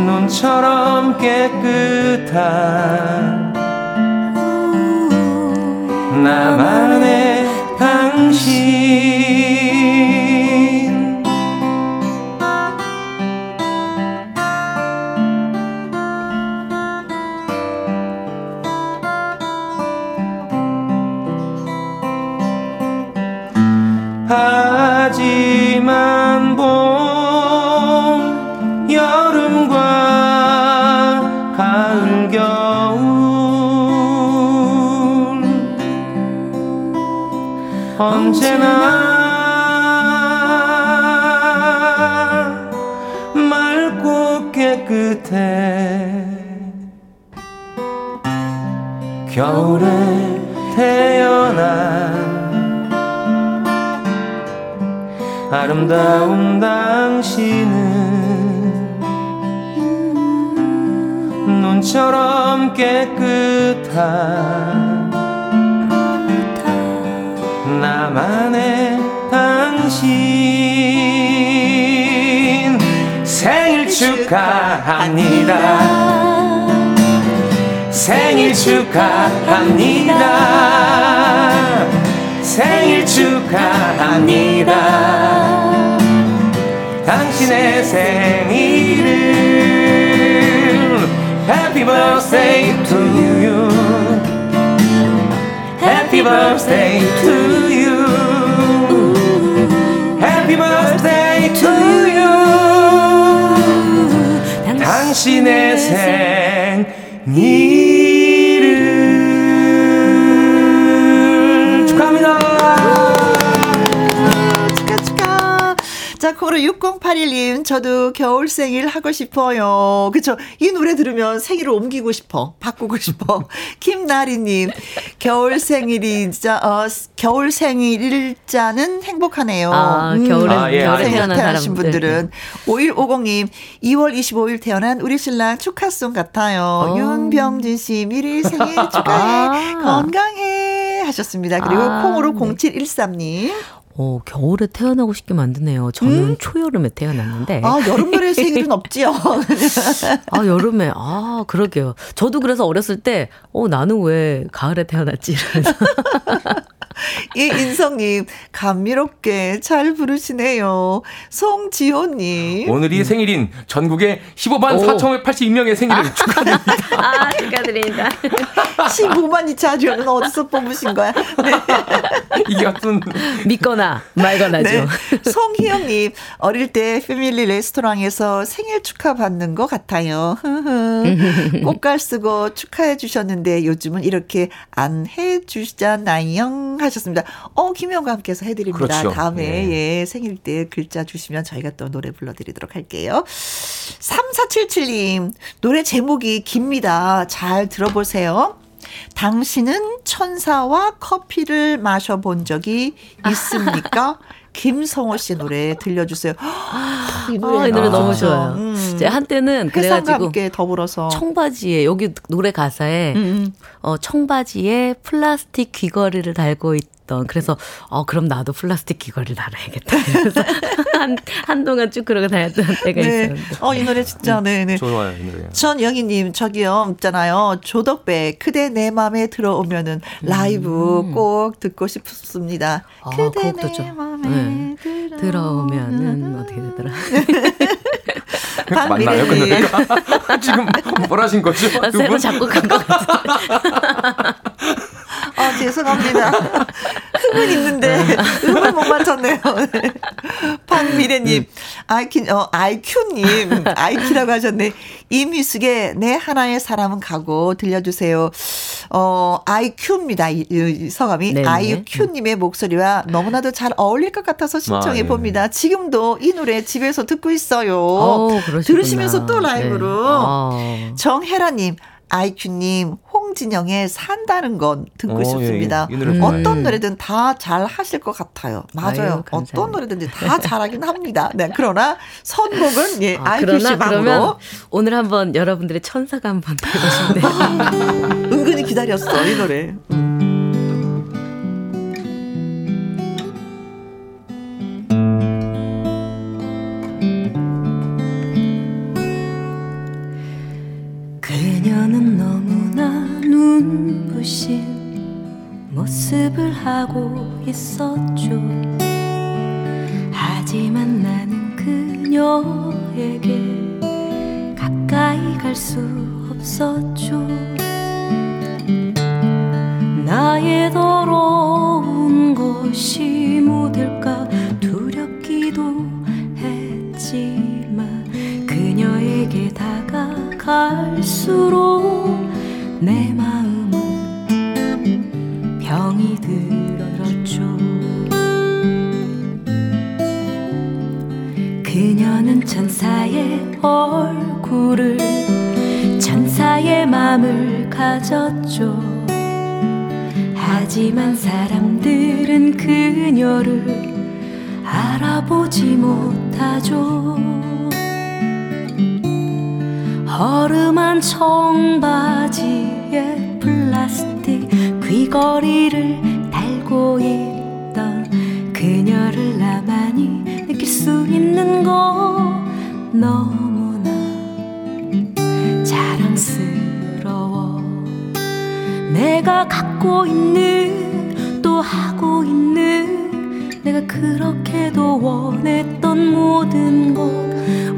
눈처럼 깨끗한 나만의 당신 겨울에 태어난 아름다운 당신은 눈처럼 깨끗한 나만의 당신 생일 축하합니다. 생일 축하합니다. 생일 축하합니다. 당신의 생일을 Happy birthday to you. Happy birthday to you. Happy birthday to you. 당신의 생일 자, 코로 6081님, 저도 겨울 생일 하고 싶어요. 그쵸? 이 노래 들으면 생일을 옮기고 싶어. 바꾸고 싶어. 김나리님, 겨울 생일이, 진짜, 어, 겨울 생일자는 행복하네요. 아, 음, 겨울에, 아, 예, 겨울에 태어난 태어나신 분들은. 5150님, 2월 25일 태어난 우리 신랑 축하송 같아요. 오. 어. 윤병진 씨, 미리 생일 축하해. 아. 건강해. 하셨습니다. 그리고 아, 콩으로 네. 0713님. 어, 겨울에 태어나고 싶게 만드네요. 저는 음? 초여름에 태어났는데. 아, 여름날에 생일은 없지요. 아, 여름에. 아, 그러게요. 저도 그래서 어렸을 때, 어, 나는 왜 가을에 태어났지? 이러면서. 이 인성님 감미롭게 잘 부르시네요. 송지호님 오늘이 생일인 전국의 15만 4,582명의 생일을 아. 축하드립니다. 아 축하드립니다. 15만 이 자료는 어디서 뽑으신 거야? 네. 이게 어떤 믿거나 말거나죠. 네. 송희영님 어릴 때 패밀리 레스토랑에서 생일 축하 받는 것 같아요. 꽃갈 쓰고 축하해 주셨는데 요즘은 이렇게 안 해 주시잖아요. 하셨습니다. 어, 김영과 함께해서 해드립니다. 그렇죠. 다음에 예. 예, 생일 때 글자 주시면 저희가 또 노래 불러드리도록 할게요. 3477님, 노래 제목이 깁니다. 잘 들어보세요. 당신은 천사와 커피를 마셔본 적이 있습니까? 김성호 씨 노래 들려주세요. 이 노래, 아, 이 노래 너무 좋아요. 음. 제가 한때는 그래가지고 함께 더불어서 청바지에 여기 노래 가사에 음. 음. 어, 청바지에 플라스틱 귀걸이를 달고 있. 던 그래서 어 그럼 나도 플라스틱 귀걸이를 달아야겠다. 그래서 한 한동안 쭉 그러고 다녔던 때가 네. 있었는데. 어이 노래 진짜 네네. 네. 좋아요 이 노래. 전영희님 저기요 있잖아요 조덕배 그대 내 맘에 들어오면은 라이브 음. 꼭 듣고 싶습니다. 아, 그대 내 맘에 네. 들어오면은 어떻게 되더라? 맞나요? 근데 지금 뭘 하신 거죠? 새로 작곡한 것 같아요. 아, 죄송합니다. 흥은 있는데, 음을 못 맞췄네요. 박미래님, 아이큐, 어, 아이큐님, 아이큐라고 하셨네. 이미숙의 내 하나의 사람은 가고 들려주세요. 어, 아이큐입니다. 이, 이 성함이. 네네. 아이큐님의 목소리와 너무나도 잘 어울릴 것 같아서 신청해 아, 예. 봅니다. 지금도 이 노래 집에서 듣고 있어요. 오, 들으시면서 또 라이브로. 네. 아. 정혜라님, 아이큐님, 홍진영의 산다는 건 듣고 오, 어, 싶습니다. 예, 예. 음. 어떤 노래든 다 잘 하실 것 같아요. 맞아요. 아유, 어떤 노래든지 다 잘하긴 합니다. 네, 그러나 선곡은 예, 아, 아이큐 씨 방으로. 오늘 한번 여러분들의 천사가 한번 되고 싶네요. 은근히 기다렸어, 이 노래. 음. 눈부신 모습을 하고 있었죠. 하지만 나는 그녀에게 가까이 갈 수 없었죠. 나의 더러운 것이 묻을까 두렵기도 했지만 그녀에게 다가갈수록 내 마음은 병이 들었죠. 그녀는 천사의 얼굴을 천사의 마음을 가졌죠. 하지만 사람들은 그녀를 알아보지 못하죠. 허름한 청바지 목에 플라스틱 귀걸이를 달고 있던 그녀를 나만이 느낄 수 있는 거 너무나 자랑스러워. 내가 갖고 있는 또 하고 있는 내가 그렇게도 원했던 모든 것.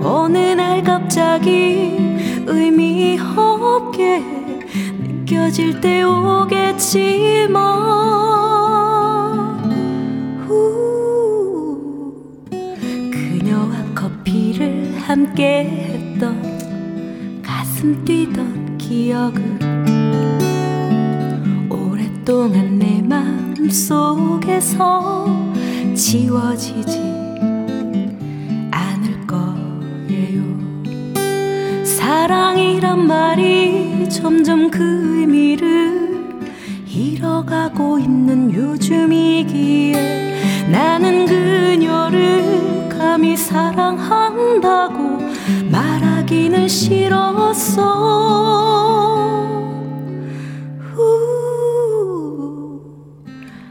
어느 날 갑자기 의미 없게 느껴질 때 오겠지만 그녀와 커피를 함께 했던 가슴 뛰던 기억은 오랫동안 내 마음 속에서 지워지지 않을 거예요. 사랑이란 말이 점점 그 의미를 잃어가고 있는 요즘이기에 나는 그녀를 감히 사랑한다고 말하기는 싫었어.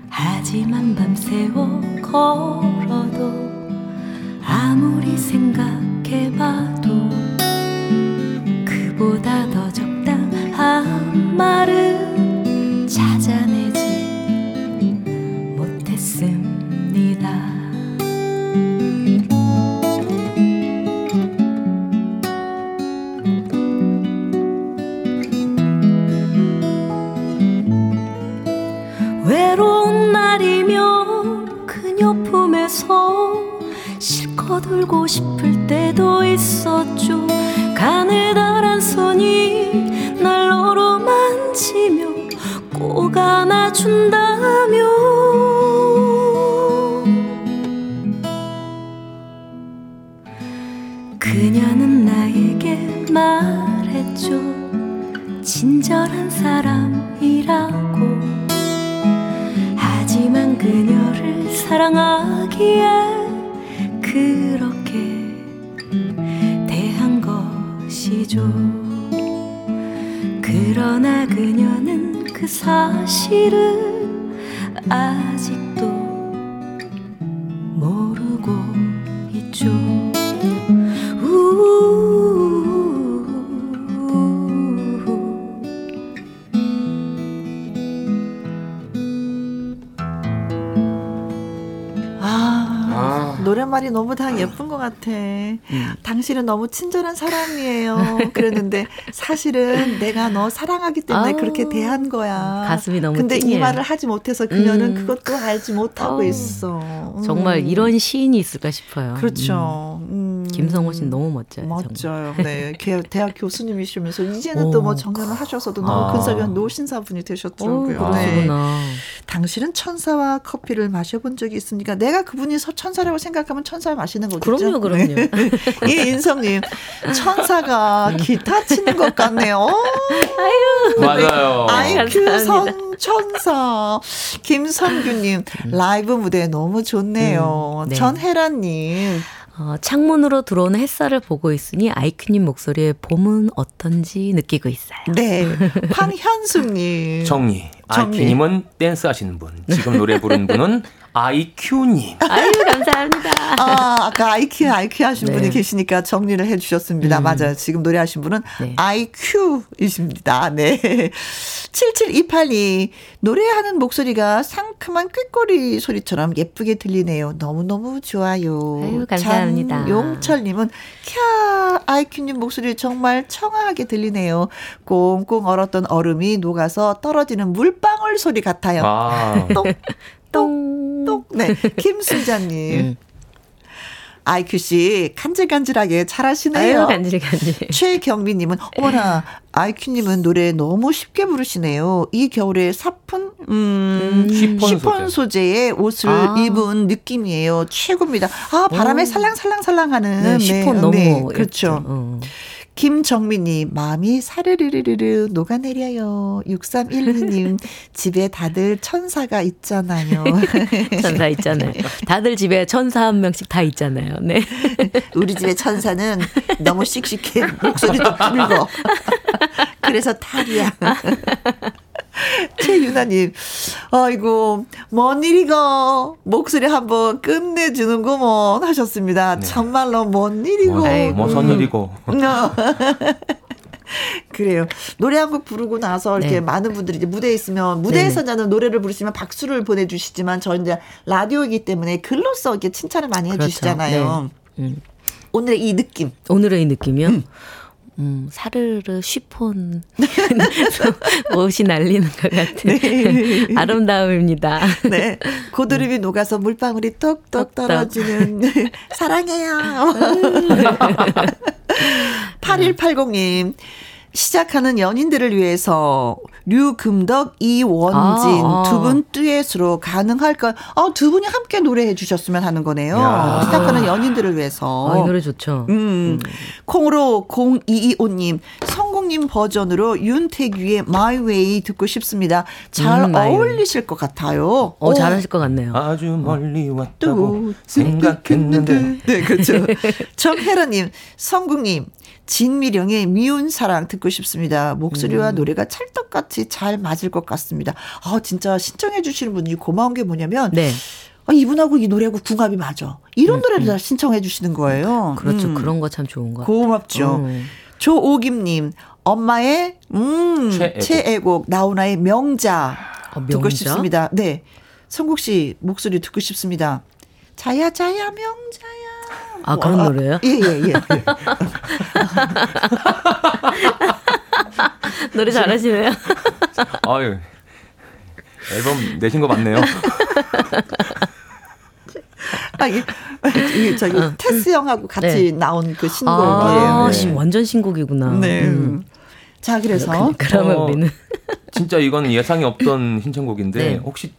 하지만 밤새워 걸어도 아무리 생각 같아. 음. 당신은 너무 친절한 사람이에요. 그랬는데 사실은 내가 너 사랑하기 때문에 아우, 그렇게 대한 거야. 가슴이 너무 근데 찡해요. 이 말을 하지 못해서 그녀는 음. 그것도 알지 못하고 어, 있어. 음. 정말 이런 시인이 있을까 싶어요. 그렇죠. 음. 음. 김성호 씨는 너무 멋져요. 멋져요. 네. 대학 교수님이시면서 이제는 또 뭐 정년을 하셔서도 너무 아. 근사한 노신사분이 되셨더라고요. 오, 네. 당신은 천사와 커피를 마셔본 적이 있습니까? 내가 그분이 천사라고 생각하면 천사 마시는 거죠. 그럼요, 그럼요. 네. 이 인성님, 천사가 기타 치는 것 같네요. 아유, 맞아요. IQ 선 천사. 김선규님, 라이브 무대 너무 좋네요. 음, 네. 전혜란님. 어, 창문으로 들어오는 햇살을 보고 있으니 아이큐님 목소리에 봄은 어떤지 느끼고 있어요. 네. 황현숙님. 정리. 아이큐님은 댄스 하시는 분. 지금 노래 부르는 분은 아이큐님. 아유, 감사합니다. 아, 아까 아이큐, 아이큐 하신 네. 분이 계시니까 정리를 해 주셨습니다. 음. 맞아요. 지금 노래하신 분은 네. 아이큐이십니다. 네. 77282. 노래하는 목소리가 상큼한 꾀꼬리 소리처럼 예쁘게 들리네요. 너무너무 좋아요. 아유, 감사합니다. 용철님은, 캬, 아이큐님 목소리 정말 청아하게 들리네요. 꽁꽁 얼었던 얼음이 녹아서 떨어지는 물 방울 소리 같아요. 아. 똑, 똑, 똑. 네. 김수자님. 음. 아이큐 씨 간질간질하게 잘하시네요. 아유, 간질간질. 최경미님은 어머나 아이큐님은 노래 너무 쉽게 부르시네요. 이 겨울에 사푼 음, 음 시폰, 시폰 소재. 의 옷을 아. 입은 느낌이에요. 최고입니다. 아 바람에 오. 살랑살랑살랑하는 네, 시폰 네, 너무 네, 그렇죠. 어. 김정민님, 마음이 사르르르르 녹아내려요. 6312님, 집에 다들 천사가 있잖아요. 천사 있잖아요. 다들 집에 천사 한 명씩 다 있잖아요. 네. 우리 집에 천사는 너무 씩씩해. 목소리도 굵어. 그래서 탈이야. 최유나님, 아이고, 뭔 일이고, 목소리 한번 끝내주는구먼 하셨습니다. 네. 정말로 뭔 일이고. 뭐, 무슨 일이고. 그래요. 노래 한 곡 부르고 나서 이렇게 네. 많은 분들이 이제 무대에 있으면 무대에서 나는 노래를 부르시면 박수를 보내주시지만 저 이제 라디오이기 때문에 글로써 이렇게 칭찬을 많이 그렇죠. 해주시잖아요. 네. 음. 오늘의 이 느낌. 오늘의 이 느낌이요? 음. 음, 사르르 쉬폰 옷이 날리는 것 같은 네. 아름다움입니다. 네. 고드름이 녹아서 물방울이 톡톡 떨어지는 사랑해요. 8180님. 시작하는 연인들을 위해서 류금덕, 이원진 아, 아. 두분 듀엣으로 가능할까? 어, 두 분이 함께 노래해 주셨으면 하는 거네요. 야. 시작하는 연인들을 위해서. 아, 이 노래 좋죠. 음. 음. 콩으로 0225님, 성공님 버전으로 윤태규의 My Way 듣고 싶습니다. 잘 음, 어울리실 것 같아요. 어, 잘하실 것 같네요. 아주 멀리 왔다고 생각했는데. 네, 그렇죠. 정혜라님, 성국님, 진미령의 미운 사랑 듣고 싶습니다. 목소리와 음. 노래가 찰떡같이 잘 맞을 것 같습니다. 아, 진짜 신청해 주시는 분이 고마운 게 뭐냐면 네. 아, 이분하고 이 노래하고 궁합이 맞아. 이런 음, 노래를 다 음. 신청해 주시는 거예요. 그렇죠. 음. 그런 거 참 좋은 거 고맙죠. 음. 조오김 님, 엄마의 음 최애곡, 최애곡 나훈아의 명자, 어, 명자 듣고 싶습니다. 네, 성국 씨 목소리 듣고 싶습니다. 자야 자야 명자야. 아 그런 아, 노래요? 예예 예, 예. 노래 잘하시네요. 아유 앨범 내신 거 맞네요. 아, 이게 저기 어. 테스 형하고 같이 네. 나온 그 신곡이에요. 아, 네. 완전 신곡이구나. 네. 음. 자, 그래서 그, 그러면 어, 우리는 진짜 이건 예상이 없던 신청곡인데 네. 혹시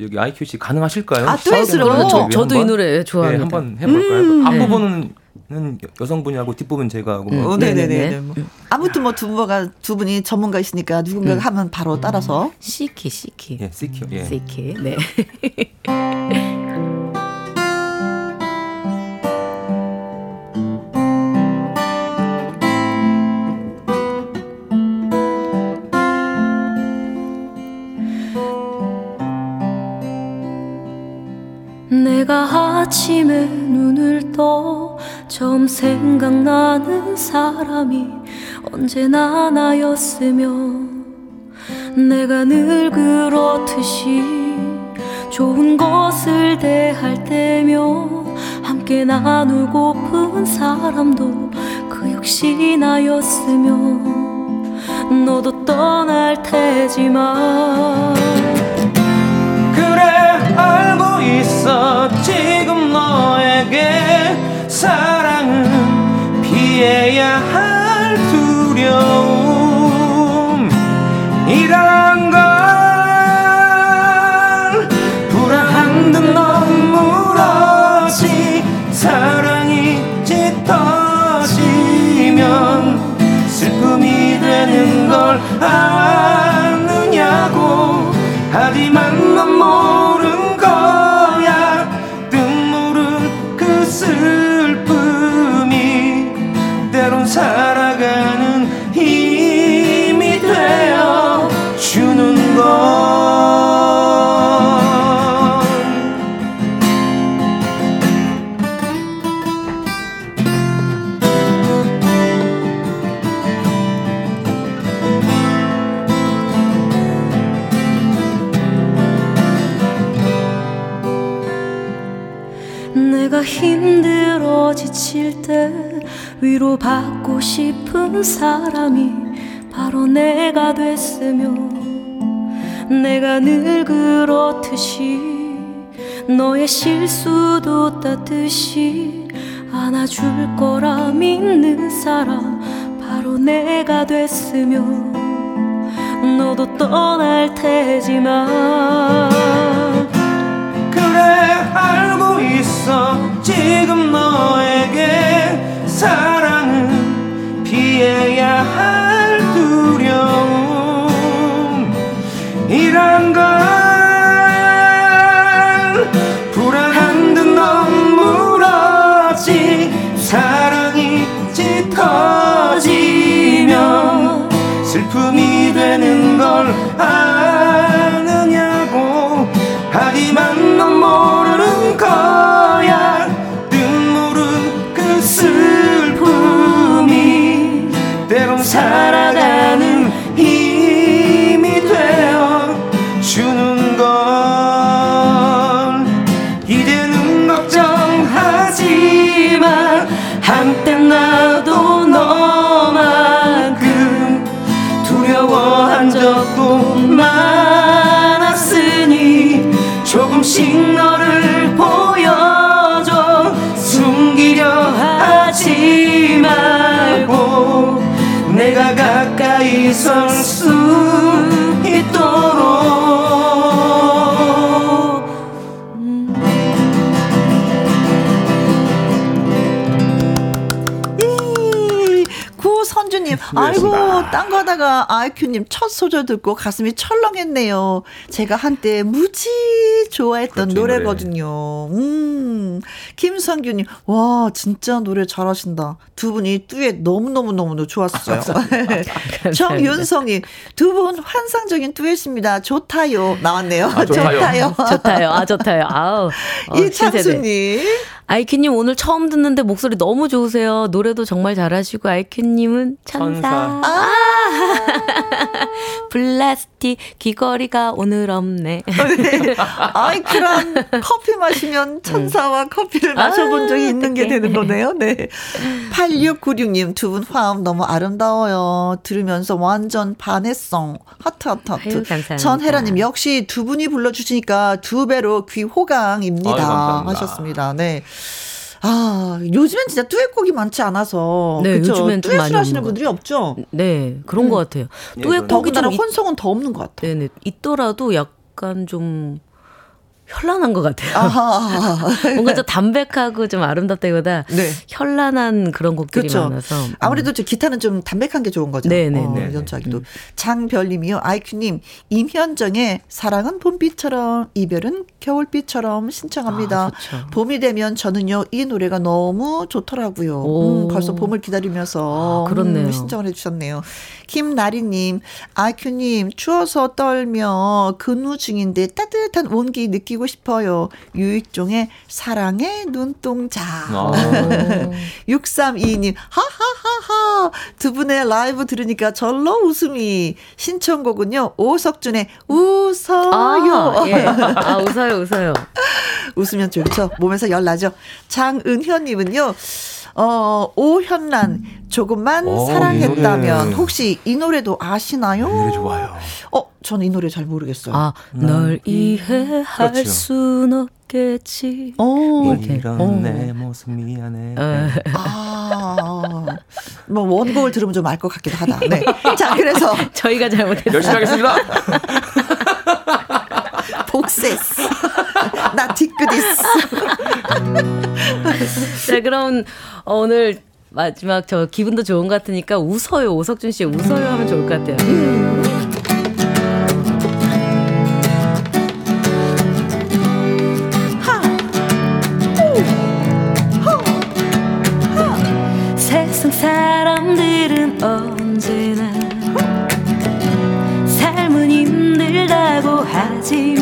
여기 IQ 씨 가능하실까요? 아, 듀엣으로. 저도 이 노래 좋아합니다. 네, 한번 해볼까요? 음, 앞부분은 네. 여성분이 하고 뒷부분 제가 하고. 음, 어, 네네네. 뭐. 아무튼 뭐 두 분가 두 분이 전문가이시니까 누군가 음. 하면 바로 따라서. 시키 시키. 예, 시키. 예. 시키. 네. 내가 아침에 눈을 떠 처음 생각나는 사람이 언제나 나였으며 내가 늘 그렇듯이 좋은 것을 대할 때며 함께 나누고픈 사람도 그 역시 나였으며 너도 떠날 테지만 그래 알고 있어 지금 너에게 사랑은 피해야 할 두려움. 이란 걸 불안한 듯 너무러지 사랑이 짙어지면 슬픔이 되는 걸 아느냐고. 하지만 살아가는 힘이 되어 주는 것 내가 힘들어 지칠 때 위로받고 싶은 사람이 바로 내가 됐으며 내가 늘 그렇듯이 너의 실수도 따뜻이 안아줄 거라 믿는 사람 바로 내가 됐으며 너도 떠날 테지만 그래 알고 있어 아이고, 딴 거다가 아이큐님 첫 소절 듣고 가슴이 철렁했네요. 제가 한때 무지 좋아했던 그렇지, 노래거든요. 음, 김성규님, 와, 진짜 노래 잘하신다. 두 분이 듀엣 너무너무너무 좋았어요. 정윤성님, 두분 환상적인 듀엣입니다. 좋다요. 나왔네요. 아, 좋다요. 좋다요. 아, 좋다요. 아우. 어, 이창수님. 아이큐님 오늘 처음 듣는데 목소리 너무 좋으세요. 노래도 정말 잘하시고 아이큐님은 천사. 천사. 아~ 플라스틱 귀걸이가 오늘 없네. 네. 아이큐랑 커피 마시면 천사와 음. 커피를 마셔본 적이 아, 있는 게 되는 거네요. 네. 8696님 두 분 화음 너무 아름다워요. 들으면서 완전 반했성. 하트 하트 하트. 아유, 전혜라님 역시 두 분이 불러주시니까 두 배로 귀 호강입니다. 아유, 하셨습니다. 네. 아, 요즘엔 진짜 듀엣곡이 많지 않아서. 네, 그쵸? 요즘엔 좀 많이 하시는 분들이 없죠? 네, 그런 음. 것 같아요. 예, 듀엣곡이 좀 혼성은 더 없는 것 같아요. 네네. 있더라도 약간 좀 현란한 것 같아요. 뭔가 좀 담백하고 좀 아름답다기보다 네. 현란한 그런 곡들이 그렇죠. 많아서. 아무래도 음. 기타는 좀 담백한 게 좋은 거죠. 네네. 어, 연주하기도. 음. 장별님이요. 아이큐님, 임현정의 사랑은 봄비처럼 이별은 겨울비처럼 신청합니다. 아, 봄이 되면 저는요 이 노래가 너무 좋더라고요. 음, 벌써 봄을 기다리면서 아, 그렇네요. 음, 신청을 해주셨네요. 김나리님, 아이큐님 추워서 떨며 근무 중인데 따뜻한 온기 느끼고 싶어요. 유익종의 사랑의 눈동자. 6322님, 하하하하. 두 분의 라이브 들으니까 절로 웃음이. 신청곡은요, 오석준의 웃어요. 아, 예. 아 웃어요, 웃어요. 웃으면 좋죠. 몸에서 열 나죠. 장은현님은요, 어, 오현란, 조금만 오, 사랑했다면. 혹시 이 노래도 아시나요? 이 노래 좋아요. 어, 저는 이 노래 잘 모르겠어요. 아, 음. 널 이해할 그렇죠. 순 없겠지. 오, 이런 오. 내 모습 미안해. 네. 아, 뭐 원곡을 들으면 좀 알 것 같기도 하다. 네. 자, 그래서 저희가 잘못했어요. 열심히 하겠습니다. 복세스. 나 디크디스. 자, 그럼 오늘 마지막 저 기분도 좋은 것 같으니까 웃어요. 오석준 씨 웃어요 하면 좋을 것 같아요. 세상 사람들은 언제나 삶은 힘들다고 하지만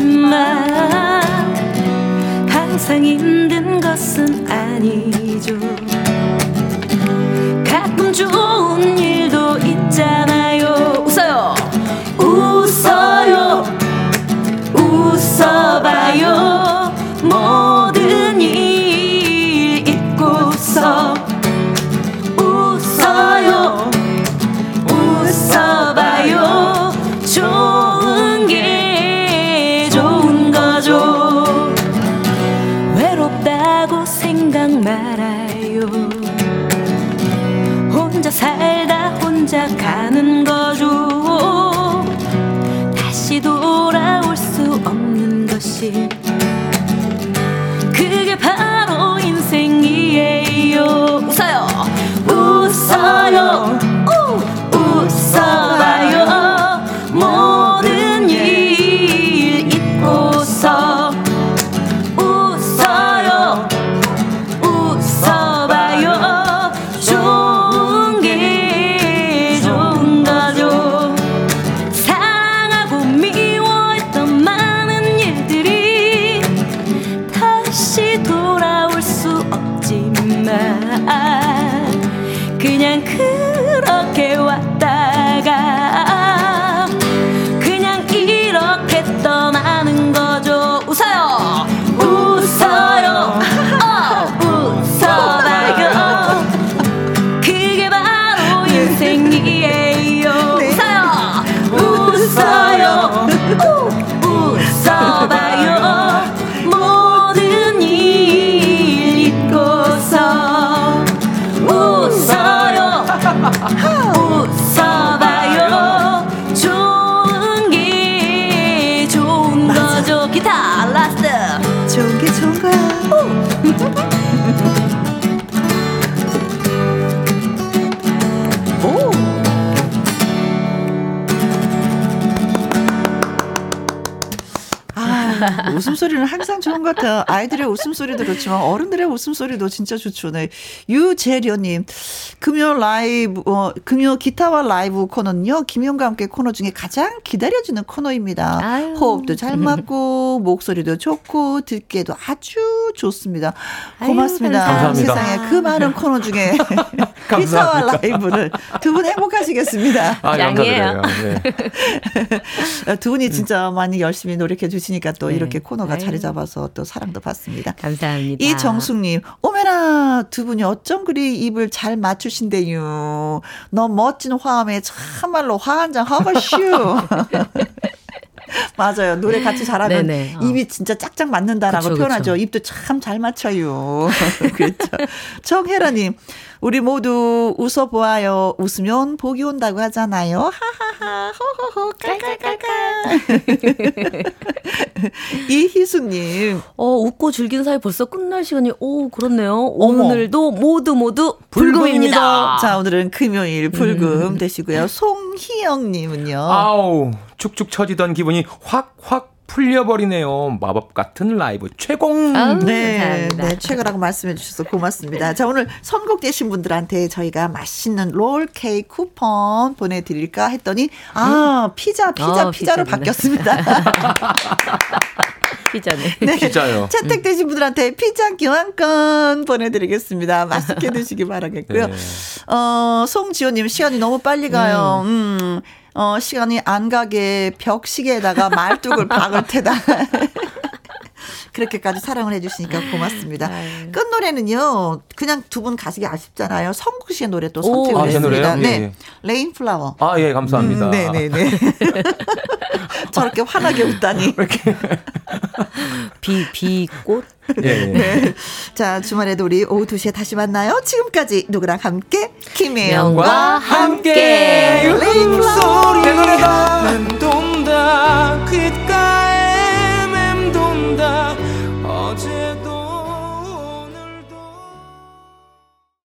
항상 힘든 것은 아니죠. 가끔 좋은 일도 있잖아요. 웃어요. 웃어요. 웃어봐요. 살다 혼자 가는 거죠. 다시 돌아올 수 없는 것이 그게 바로 인생이에요. 웃어요. 웃어요 좋은 것 같아요. 아이들의 웃음소리도 그렇지만 어른들의 웃음소리도 진짜 좋죠. 네. 유재련님, 금요 라이브, 어, 금요 기타와 라이브 코너는요, 김용과 함께 코너 중에 가장 기다려지는 코너입니다. 아유. 호흡도 잘 맞고, 목소리도 좋고, 듣기에도 아주 좋습니다. 고맙습니다. 아유, 감사합니다. 세상에 그 많은 코너 중에 기타와 라이브를 두 분 행복하시겠습니다. 아, 양이에요. 네. 두 분이 진짜 많이 열심히 노력해 주시니까 또 네. 이렇게 코너가 아유. 자리 잡아서 또 사랑도 받습니다. 감사합니다. 이정숙님, 오메라 두 분이 어쩜 그리 입을 잘 맞추신대요. 너무 멋진 화음에 참말로 화 한 장 하고 슈. 맞아요. 노래 같이 잘하면 네네. 어. 입이 진짜 짝짝 맞는다라고 그쵸, 표현하죠. 그쵸. 입도 참 잘 맞춰요. 그렇죠. 정혜라님, 우리 모두 웃어보아요. 웃으면 복이 온다고 하잖아요. 하하하, 호호호, 깔깔깔깔. 이희숙님. 어, 웃고 즐긴 사이 벌써 끝날 시간이, 오, 그렇네요. 어머. 오늘도 모두 모두 불금입니다. 불금입니다. 자, 오늘은 금요일 불금 음. 되시고요. 송희영님은요. 아우, 축축 처지던 기분이 확, 확 풀려버리네요. 마법 같은 라이브 최공. 아 네, 네, 최고라고 말씀해 주셔서 고맙습니다. 자, 오늘 선곡되신 분들한테 저희가 맛있는 롤 케이크 쿠폰 보내드릴까 했더니, 아, 피자, 피자, 어, 피자로. 바뀌었습니다. 피자네. 네. 피자요. 채택되신 분들한테 피자 교환권 보내드리겠습니다. 맛있게 드시기 바라겠고요. 네. 어, 송지호님, 시간이 너무 빨리 가요. 음. 음. 어, 시간이 안 가게 벽시계에다가 말뚝을 박을 테다. 그렇게까지 사랑을 해주시니까 고맙습니다. 아유. 끝 노래는요, 그냥 두 분 가시기 아쉽잖아요. 성국 씨의 노래 또 선택을 아, 오, 했습니다. 아, 네, 예. Rain Flower. 아, 예, 감사합니다. 음, 네, 네, 네. 저렇게 환하게 웃다니. 이렇게. 비, 비꽃? 예, 예. 네. 자, 주말에도 우리 오후 2시에 다시 만나요. 지금까지 누구랑 함께? 김혜영과 함께. 레인소리. 내 노래다. 난 돈다. 그